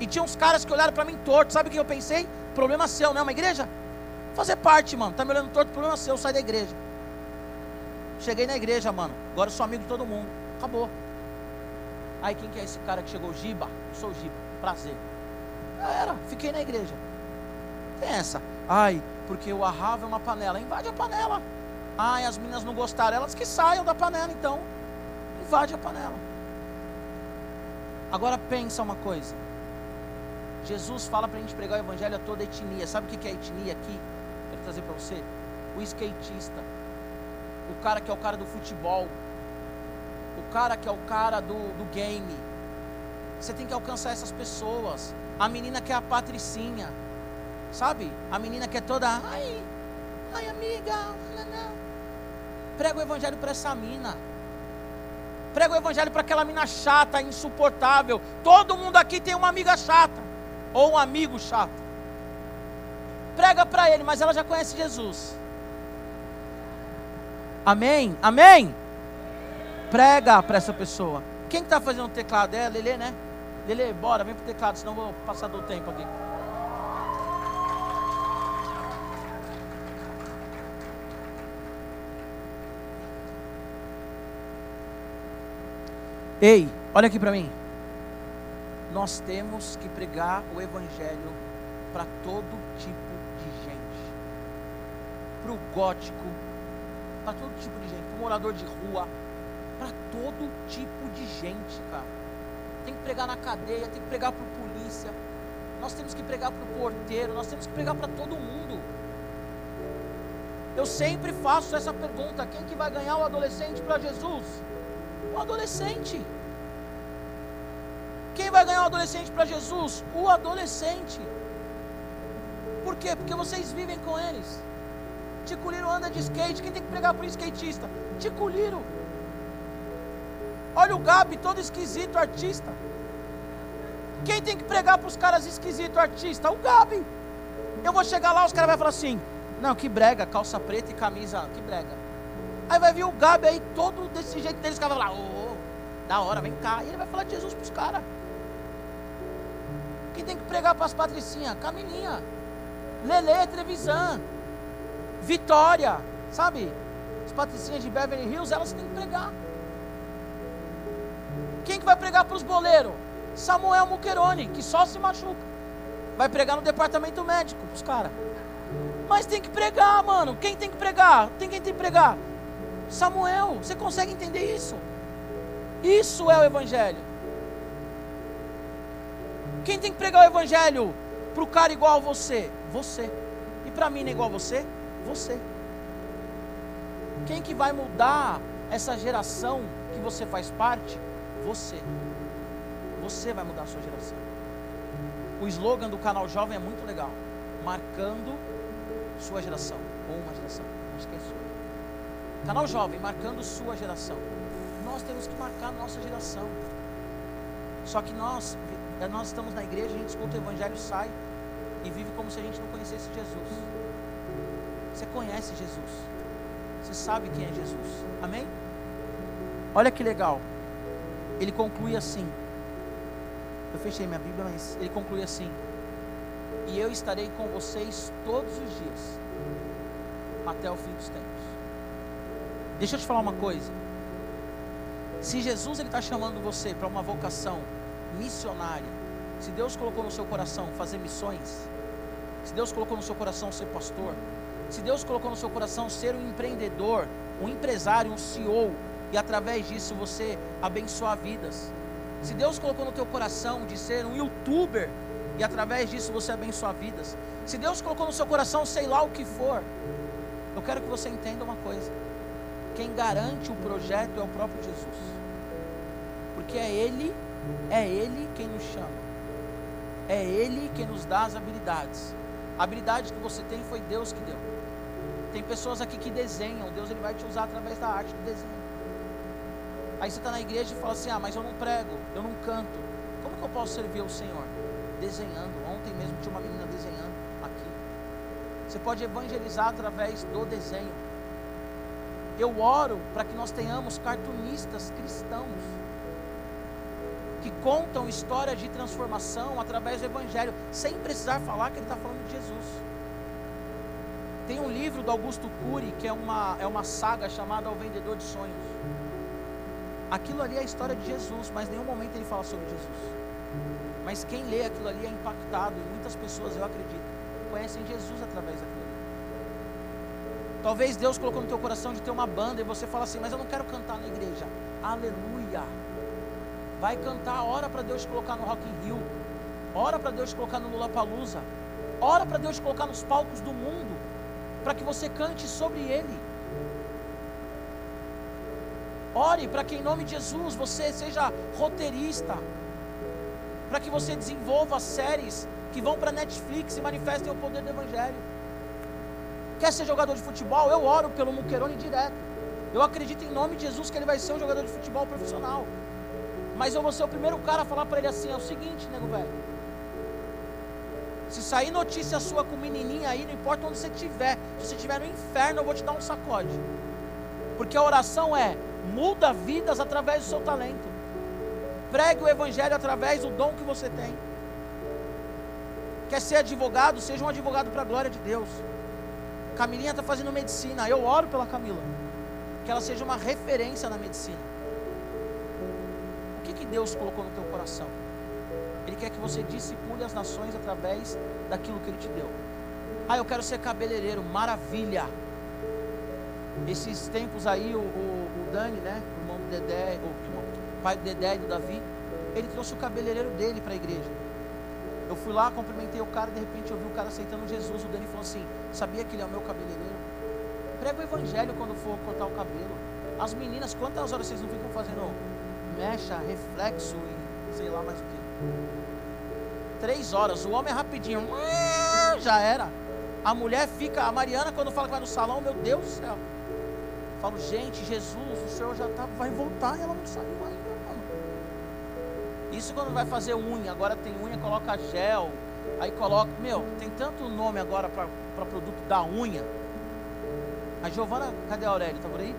E tinha uns caras que olharam para mim torto. Sabe o que eu pensei? Problema seu, não é uma igreja? Fazer parte, mano. Tá me olhando torto, problema seu, sai da igreja. Cheguei na igreja, mano. Agora eu sou amigo de todo mundo. Acabou. Aí quem que é esse cara que chegou? Giba. Eu sou Giba. Prazer. Já era. Fiquei na igreja. Tem essa. Ai, porque o arravo é uma panela. Invade a panela. Ai, as meninas não gostaram. Elas que saiam da panela, então. Invade a panela. Agora pensa uma coisa. Jesus fala para a gente pregar o evangelho a toda etnia. Sabe o que é etnia aqui? Quero trazer para você. O skatista. O cara que é o cara do futebol. O cara que é o cara do, do game. Você tem que alcançar essas pessoas. A menina que é a patricinha. Sabe? A menina que é toda. Ai, ai amiga. Não. Prega o evangelho para essa mina. Prega o evangelho para aquela mina chata, insuportável. Todo mundo aqui tem uma amiga chata. Ou um amigo chato. Prega para ele, mas ela já conhece Jesus. Amém? Amém? Prega para essa pessoa. Quem está fazendo o teclado? É Lele, né? Lele, bora, vem pro teclado, senão vou passar do tempo aqui. Ei, olha aqui para mim. Nós temos que pregar o Evangelho para todo tipo de gente. Para o gótico, para todo tipo de gente. Para o morador de rua, para todo tipo de gente, cara. Tem que pregar na cadeia, tem que pregar para o polícia. Nós temos que pregar para o porteiro, nós temos que pregar para todo mundo. Eu sempre faço essa pergunta: quem que vai ganhar o adolescente para Jesus? O adolescente. Quem vai ganhar o adolescente para Jesus? O adolescente. Por quê? Porque vocês vivem com eles. Ticuliro anda de skate. Quem tem que pregar para o skatista? Ticuliro. Olha o Gabi, todo esquisito, artista. Quem tem que pregar para os caras esquisitos, artista? O Gabi. Eu vou chegar lá, os caras vão falar assim: Não, que brega, calça preta e camisa, que brega. Aí vai vir o Gabi aí, todo desse jeito deles, caras vão falar: Ô, oh, da hora, vem cá. E ele vai falar de Jesus para os caras. Quem tem que pregar para as patricinhas? Camilinha, Lele, Trevisan, Vitória, sabe? As patricinhas de Beverly Hills, elas têm que pregar. Quem que vai pregar para os boleiros? Samuel Muquerone, que só se machuca. Vai pregar no departamento médico os caras. Mas tem que pregar, mano. Quem tem que pregar? Tem quem tem que pregar? Samuel, você consegue entender isso? Isso é o evangelho. Quem tem que pregar o evangelho para o cara igual a você? Você. E para mim não é igual a você? Você. Quem que vai mudar essa geração que você faz parte? Você. Você vai mudar a sua geração. O slogan do canal Jovem é muito legal. Marcando sua geração. Ou uma geração. É sua. Canal Jovem, marcando sua geração. Nós temos que marcar nossa geração. Só que nós, nós estamos na igreja, a gente escuta o evangelho, sai e vive como se a gente não conhecesse Jesus. Você conhece Jesus. Você sabe quem é Jesus. Amém? Olha que legal ele conclui assim. Eu fechei minha Bíblia, mas ele conclui assim: E eu estarei com vocês todos os dias, até o fim dos tempos. Deixa eu te falar uma coisa. Se Jesus está chamando você para uma vocação missionária, se Deus colocou no seu coração fazer missões, se Deus colocou no seu coração ser pastor, se Deus colocou no seu coração ser um empreendedor, um empresário, um CEO, e através disso você abençoar vidas. Se Deus colocou no teu coração de ser um youtuber e através disso você abençoar vidas. Se Deus colocou no seu coração, sei lá o que for, eu quero que você entenda uma coisa. Quem garante o projeto é o próprio Jesus. Porque é Ele, é Ele quem nos chama. É Ele quem nos dá as habilidades. A habilidade que você tem foi Deus que deu. Tem pessoas aqui que desenham, Deus ele vai te usar através da arte do desenho. Aí você está na igreja e fala assim: Ah, mas eu não prego, eu não canto. Como que eu posso servir ao Senhor? Desenhando. Ontem mesmo tinha uma menina desenhando aqui. Você pode evangelizar através do desenho. Eu oro para que nós tenhamos cartunistas cristãos que contam histórias de transformação através do Evangelho, sem precisar falar que ele está falando de Jesus. Tem um livro do Augusto Cury, que é uma, é uma saga chamada O Vendedor de Sonhos. Aquilo ali é a história de Jesus, mas em nenhum momento ele fala sobre Jesus. Mas quem lê aquilo ali é impactado, e muitas pessoas, eu acredito, conhecem Jesus através daquilo. Talvez Deus colocou no teu coração de ter uma banda e você fala assim, mas eu não quero cantar na igreja. Aleluia! Vai cantar, ora para Deus colocar no Rock in Rio, ora para Deus colocar no Lula Palusa, ora para Deus colocar nos palcos do mundo, para que você cante sobre Ele. Ore para que em nome de Jesus você seja roteirista, para que você desenvolva séries que vão para Netflix e manifestem o poder do Evangelho. Quer ser jogador de futebol? Eu oro pelo Muquerone direto. Eu acredito em nome de Jesus que ele vai ser um jogador de futebol profissional. Mas eu vou ser o primeiro cara a falar para ele assim: é o seguinte, nego velho. Se sair notícia sua com menininha aí, não importa onde você estiver. Se você estiver no inferno, eu vou te dar um sacode. Porque a oração é: muda vidas através do seu talento. Pregue o evangelho através do dom que você tem. Quer ser advogado? Seja um advogado para a glória de Deus. Camilinha está fazendo medicina. Eu oro pela Camila. Que ela seja uma referência na medicina. O que, que Deus colocou no teu coração? Ele quer que você discipule as nações através daquilo que Ele te deu. Ah, eu quero ser cabeleireiro. Maravilha. Esses tempos aí, o, o, o Dani, né? O irmão do Dedé, o, o pai do Dedé e do Davi, ele trouxe o cabeleireiro dele para a igreja. Eu fui lá, cumprimentei o cara, de repente eu vi o cara aceitando Jesus. O Dani falou assim: Sabia que ele é o meu cabeleireiro? Prega o evangelho quando for cortar o cabelo. As meninas, quantas horas vocês não ficam fazendo mecha, reflexo e sei lá mais o que? Três horas. O homem é rapidinho, já era. A mulher fica, a Mariana, quando fala que vai no salão, meu Deus do céu. Falo, gente, Jesus, o Senhor já tá, vai voltar e ela não ainda, mano. Isso quando vai fazer unha, agora tem unha, coloca gel, Aí coloca, meu, tem tanto nome agora para produto da unha. A Giovana, cadê a Aurélia? Tá por aí?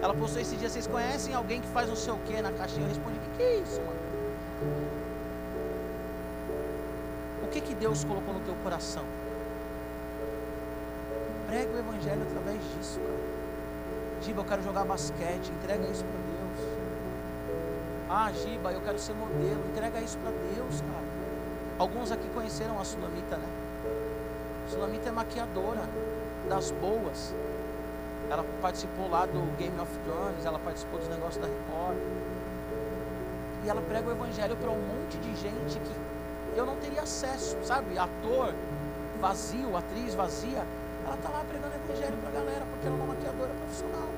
Ela postou esse dia, vocês conhecem alguém que faz não sei o que na caixinha? Eu respondi, o que, que é isso, mano? O que que Deus colocou no teu coração? Prega o evangelho através disso, cara. Giba, eu quero jogar basquete, entrega isso para Deus. Ah, Giba, eu quero ser modelo, entrega isso para Deus, cara. Alguns aqui conheceram a Sulamita, né? Sulamita é maquiadora das boas. Ela participou lá do Game of Thrones, ela participou dos negócios da Record. E ela prega o evangelho para um monte de gente que eu não teria acesso, sabe? Ator vazio, atriz vazia. Ela está lá pregando evangelho para a galera, porque ela é uma maquiadora profissional.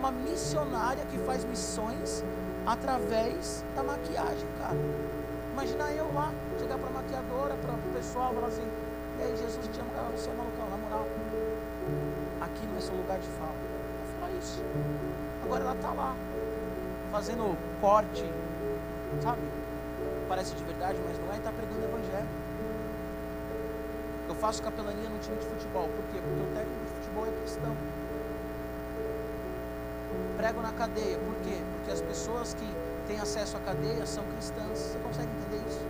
É uma missionária que faz missões através da maquiagem, cara. Imagina eu lá, chegar para a maquiadora, para o pessoal, falar assim, e aí Jesus te ama, cara, você é malucão, na moral aqui não é seu lugar de fala. Vou falar isso. Agora ela está lá, fazendo corte, sabe? Parece de verdade, mas não é, está pregando o evangelho. Eu faço capelania no time de futebol. Por quê? Porque o técnico de futebol é cristão. Prego na cadeia. Por quê? Porque as pessoas que têm acesso à cadeia são cristãs. Você consegue entender isso?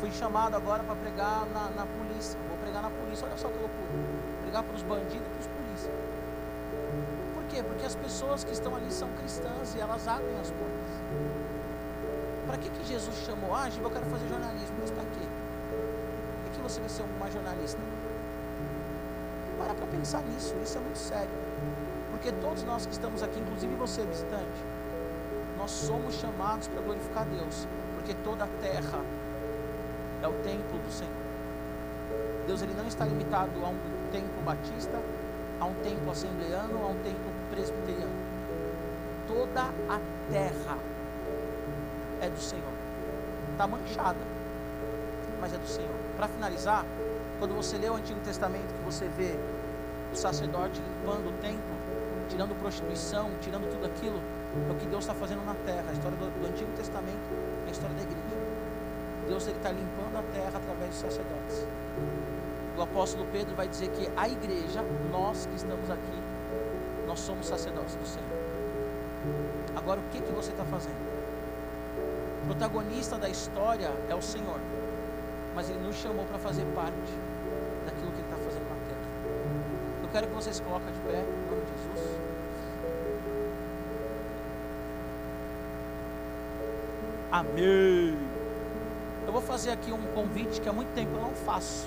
Fui chamado agora para pregar na, na polícia. Vou pregar na polícia. Olha só que loucura pregar para os bandidos e para os polícias. Por quê? Porque as pessoas que estão ali são cristãs e elas abrem as portas. Para que, que Jesus chamou? Ah, Giba, eu quero fazer jornalismo. Mas para quê? Por que você vai ser uma jornalista? Para para pensar nisso, isso é muito sério. Porque todos nós que estamos aqui, inclusive você, visitante, nós somos chamados para glorificar Deus. Porque toda a terra é o templo do Senhor. Deus ele não está limitado a um templo batista, a um templo assembleano, a um templo presbiteriano. Toda a terra é do Senhor. Está manchada, mas é do Senhor. Para finalizar, quando você lê o Antigo Testamento, que você vê o sacerdote limpando o templo, tirando prostituição, tirando tudo aquilo, é o que Deus está fazendo na terra. A história do, do Antigo Testamento é a história da igreja. Deus está limpando a terra através dos sacerdotes o apóstolo Pedro vai dizer que a igreja, nós que estamos aqui, nós somos sacerdotes do Senhor. Agora, o que, que você está fazendo? O protagonista da história é o Senhor, mas Ele nos chamou para fazer parte daquilo que Ele está fazendo na terra. Eu quero que vocês coloquem de pé, em nome de Jesus. Amém. Eu vou fazer aqui um convite que há muito tempo eu não faço.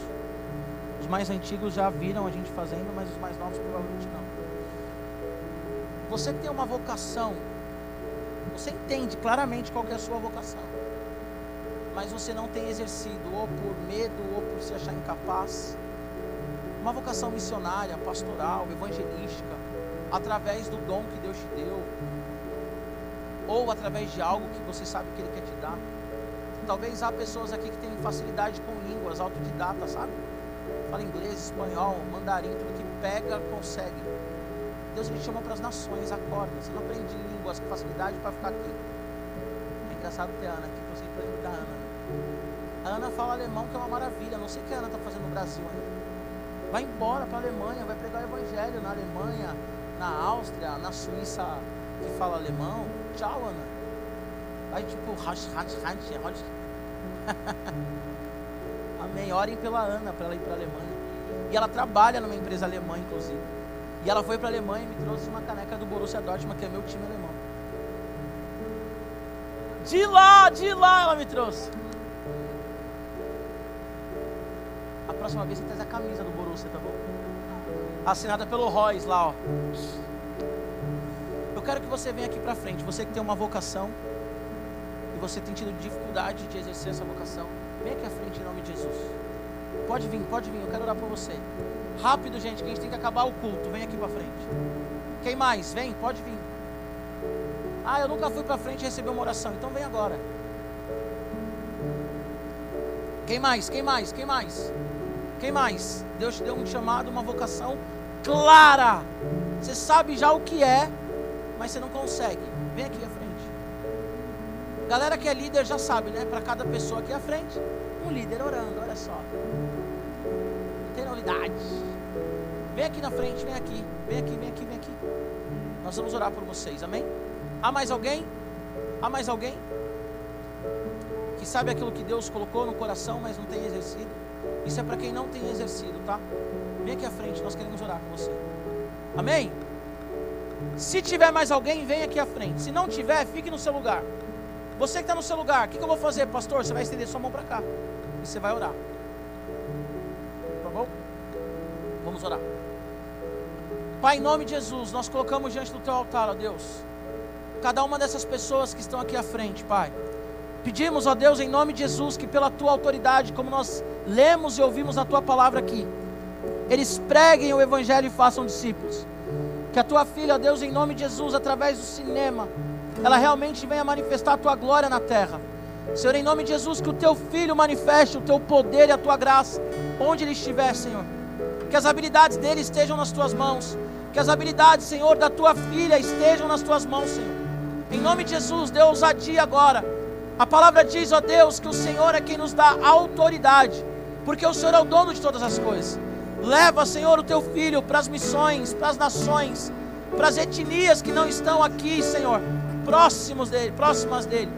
Os mais antigos já viram a gente fazendo, mas os mais novos provavelmente não. Você tem uma vocação, você entende claramente qual é a sua vocação, mas você não tem exercido, ou por medo, ou por se achar incapaz. Uma vocação missionária, pastoral, evangelística, através do dom que Deus te deu, ou através de algo que você sabe que Ele quer te dar. Talvez há pessoas aqui que têm facilidade com línguas, autodidata, sabe? fala inglês, espanhol, mandarim, tudo que pega, consegue. Deus me chama para as nações, acorda. Você não aprende línguas com facilidade para ficar aqui. É engraçado ter a Ana aqui, que eu sempre lembro da Ana. Né? A Ana fala alemão, que é uma maravilha. Não sei o que a Ana está fazendo no Brasil ainda. Vai embora para a Alemanha, vai pregar o Evangelho na Alemanha, na Áustria, na Suíça que fala alemão. Tchau, Ana. Vai tipo, rasch, rasch, rasch, rasch. Amém. Orem pela Ana para ela ir para a Alemanha. E ela trabalha numa empresa alemã, inclusive. E ela foi para a Alemanha e me trouxe uma caneca do Borussia Dortmund, que é meu time alemão. De lá, de lá ela me trouxe. A próxima vez você traz a camisa do Borussia, tá bom? Assinada pelo Royce lá, ó. Eu quero que você venha aqui para frente. Você que tem uma vocação e você tem tido dificuldade de exercer essa vocação. Vem aqui à frente em nome de Jesus. Pode vir, pode vir, eu quero orar por você. Rápido, gente, que a gente tem que acabar o culto. Vem aqui para frente. Quem mais? Vem, pode vir. Ah, eu nunca fui para frente recebi uma oração, então vem agora. Quem mais? Quem mais? Quem mais? Quem mais? Deus te deu um chamado, uma vocação clara. Você sabe já o que é, mas você não consegue. Vem aqui à frente. Galera que é líder já sabe, né? Para cada pessoa aqui à frente, um líder orando, olha só. Não tem novidade. Vem aqui na frente, vem aqui, vem aqui, vem aqui, vem aqui. Nós vamos orar por vocês, amém? Há mais alguém? Há mais alguém? Que sabe aquilo que Deus colocou no coração, mas não tem exercido? Isso é para quem não tem exercido, tá? Vem aqui à frente, nós queremos orar com você. Amém? Se tiver mais alguém, vem aqui à frente. Se não tiver, fique no seu lugar. Você que está no seu lugar, o que, que eu vou fazer, pastor? Você vai estender sua mão para cá e você vai orar. Tá bom? Vamos orar. Pai, em nome de Jesus, nós colocamos diante do teu altar, ó Deus, cada uma dessas pessoas que estão aqui à frente, Pai. Pedimos, ó Deus, em nome de Jesus, que pela tua autoridade, como nós lemos e ouvimos a tua palavra aqui, eles preguem o evangelho e façam discípulos. Que a tua filha, ó Deus, em nome de Jesus, através do cinema, ela realmente venha manifestar a tua glória na terra. Senhor, em nome de Jesus, que o teu filho manifeste o teu poder e a tua graça, onde ele estiver, Senhor. Que as habilidades dele estejam nas tuas mãos. Que as habilidades, Senhor, da tua filha estejam nas tuas mãos, Senhor. Em nome de Jesus, dê ousadia agora. A palavra diz, ó Deus, que o Senhor é quem nos dá autoridade, porque o Senhor é o dono de todas as coisas. Leva, Senhor, o teu filho para as missões, para as nações, para as etnias que não estão aqui, Senhor próximos dele, próximas dele.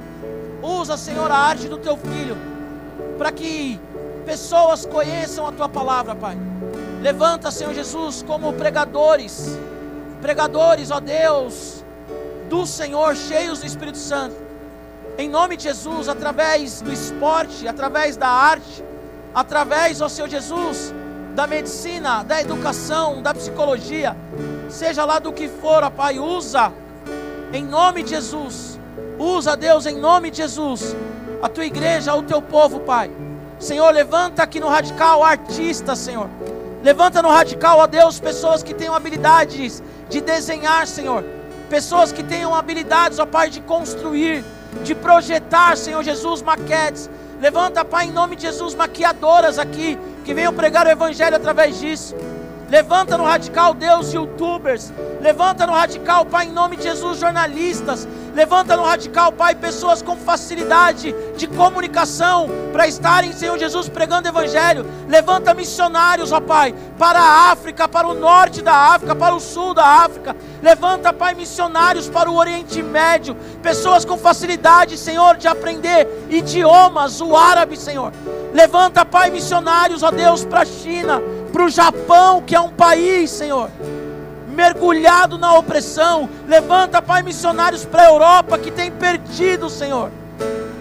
Usa, Senhor, a arte do teu filho, para que pessoas conheçam a tua palavra, Pai. Levanta, Senhor Jesus, como pregadores, pregadores, ó Deus, do Senhor, cheios do Espírito Santo. Em nome de Jesus, através do esporte, através da arte, através, ó Senhor Jesus, da medicina, da educação, da psicologia, seja lá do que for, ó Pai, usa em nome de Jesus. Usa, Deus, em nome de Jesus, a tua igreja, o teu povo, Pai. Senhor, levanta aqui no radical artistas, Senhor. Levanta no radical, ó Deus, pessoas que tenham habilidades de desenhar, Senhor. Pessoas que tenham habilidades, ó Pai, de construir, de projetar, Senhor Jesus, maquetes. Levanta, Pai, em nome de Jesus, maquiadoras aqui, que venham pregar o Evangelho através disso. Levanta no radical, Deus, youtubers. Levanta no radical, Pai, em nome de Jesus, jornalistas. Levanta no radical, Pai, pessoas com facilidade de comunicação para estarem, Senhor Jesus, pregando Evangelho. Levanta missionários, ó Pai, para a África, para o norte da África, para o sul da África. Levanta, Pai, missionários para o Oriente Médio. Pessoas com facilidade, Senhor, de aprender idiomas, o árabe, Senhor. Levanta, Pai, missionários, ó Deus, para a China para o Japão, que é um país, Senhor, mergulhado na opressão. Levanta, Pai, missionários para a Europa que tem perdido, Senhor,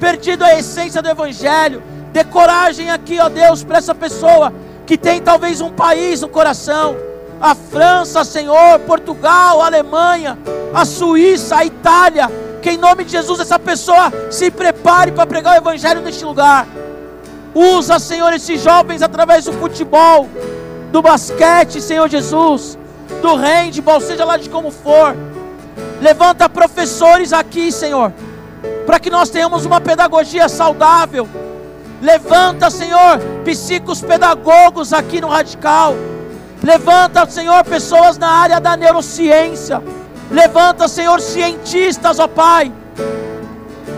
perdido a essência do Evangelho. Dê coragem aqui, ó Deus, para essa pessoa que tem talvez um país no coração. A França, Senhor, Portugal, a Alemanha, a Suíça, a Itália. Que em nome de Jesus essa pessoa se prepare para pregar o Evangelho neste lugar. Usa, Senhor, esses jovens através do futebol, do basquete, Senhor Jesus, do handball, seja lá de como for. Levanta professores aqui, Senhor, para que nós tenhamos uma pedagogia saudável. Levanta, Senhor, psicos pedagogos aqui no Radical. Levanta, Senhor, pessoas na área da neurociência. Levanta, Senhor, cientistas, ó Pai.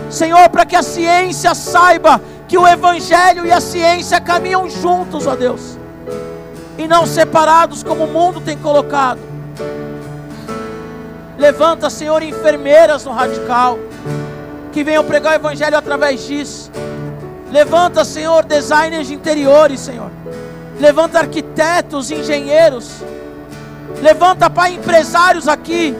Senhor, para que a ciência saiba que o Evangelho e a ciência caminham juntos, ó Deus e não separados como o mundo tem colocado. Levanta, Senhor, enfermeiras no radical, que venham pregar o Evangelho através disso. Levanta, Senhor, designers de interiores, Senhor. Levanta arquitetos, engenheiros. Levanta, Pai, empresários aqui.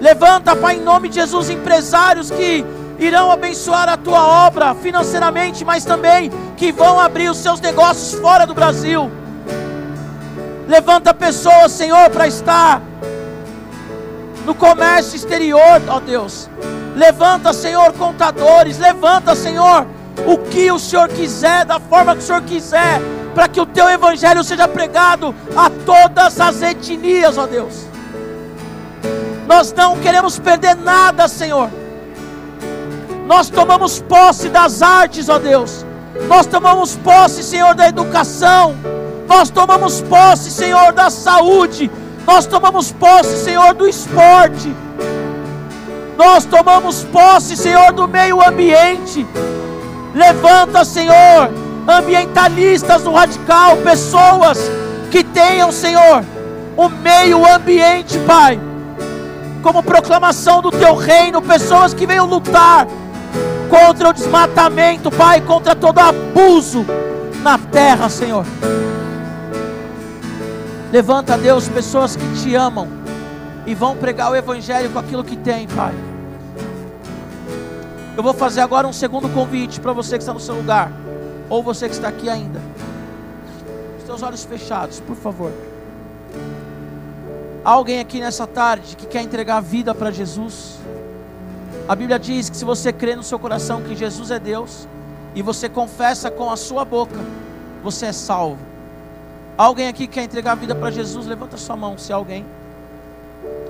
Levanta, Pai, em nome de Jesus, empresários que irão abençoar a tua obra financeiramente, mas também que vão abrir os seus negócios fora do Brasil. Levanta pessoas, Senhor, para estar no comércio exterior, ó Deus. Levanta, Senhor, contadores. Levanta, Senhor, o que o Senhor quiser, da forma que o Senhor quiser, para que o teu evangelho seja pregado a todas as etnias, ó Deus. Nós não queremos perder nada, Senhor. Nós tomamos posse das artes, ó Deus. Nós tomamos posse, Senhor, da educação. Nós tomamos posse, Senhor, da saúde. Nós tomamos posse, Senhor, do esporte. Nós tomamos posse, Senhor, do meio ambiente. Levanta, Senhor, ambientalistas do radical, pessoas que tenham, Senhor, o meio ambiente, Pai, como proclamação do teu reino, pessoas que venham lutar contra o desmatamento, Pai, contra todo abuso na terra, Senhor. Levanta, Deus, pessoas que te amam e vão pregar o Evangelho com aquilo que tem, Pai. Eu vou fazer agora um segundo convite para você que está no seu lugar, ou você que está aqui ainda. Os teus olhos fechados, por favor. Alguém aqui nessa tarde que quer entregar a vida para Jesus? A Bíblia diz que se você crê no seu coração que Jesus é Deus e você confessa com a sua boca, você é salvo. Alguém aqui quer entregar a vida para Jesus? Levanta sua mão, se alguém.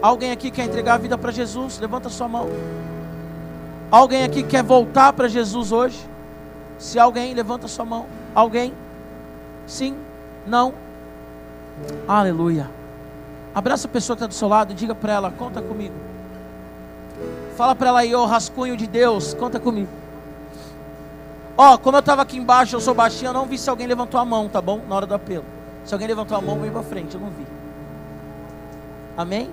Alguém aqui quer entregar a vida para Jesus? Levanta sua mão. Alguém aqui quer voltar para Jesus hoje? Se alguém, levanta sua mão. Alguém? Sim? Não? Aleluia. Abraça a pessoa que está do seu lado e diga para ela: conta comigo. Fala para ela aí, ô rascunho de Deus, conta comigo. Ó, como eu estava aqui embaixo, eu sou baixinho, eu não vi se alguém levantou a mão, tá bom? Na hora do apelo. Se alguém levantou a mão, vem para frente, eu não vi. Amém?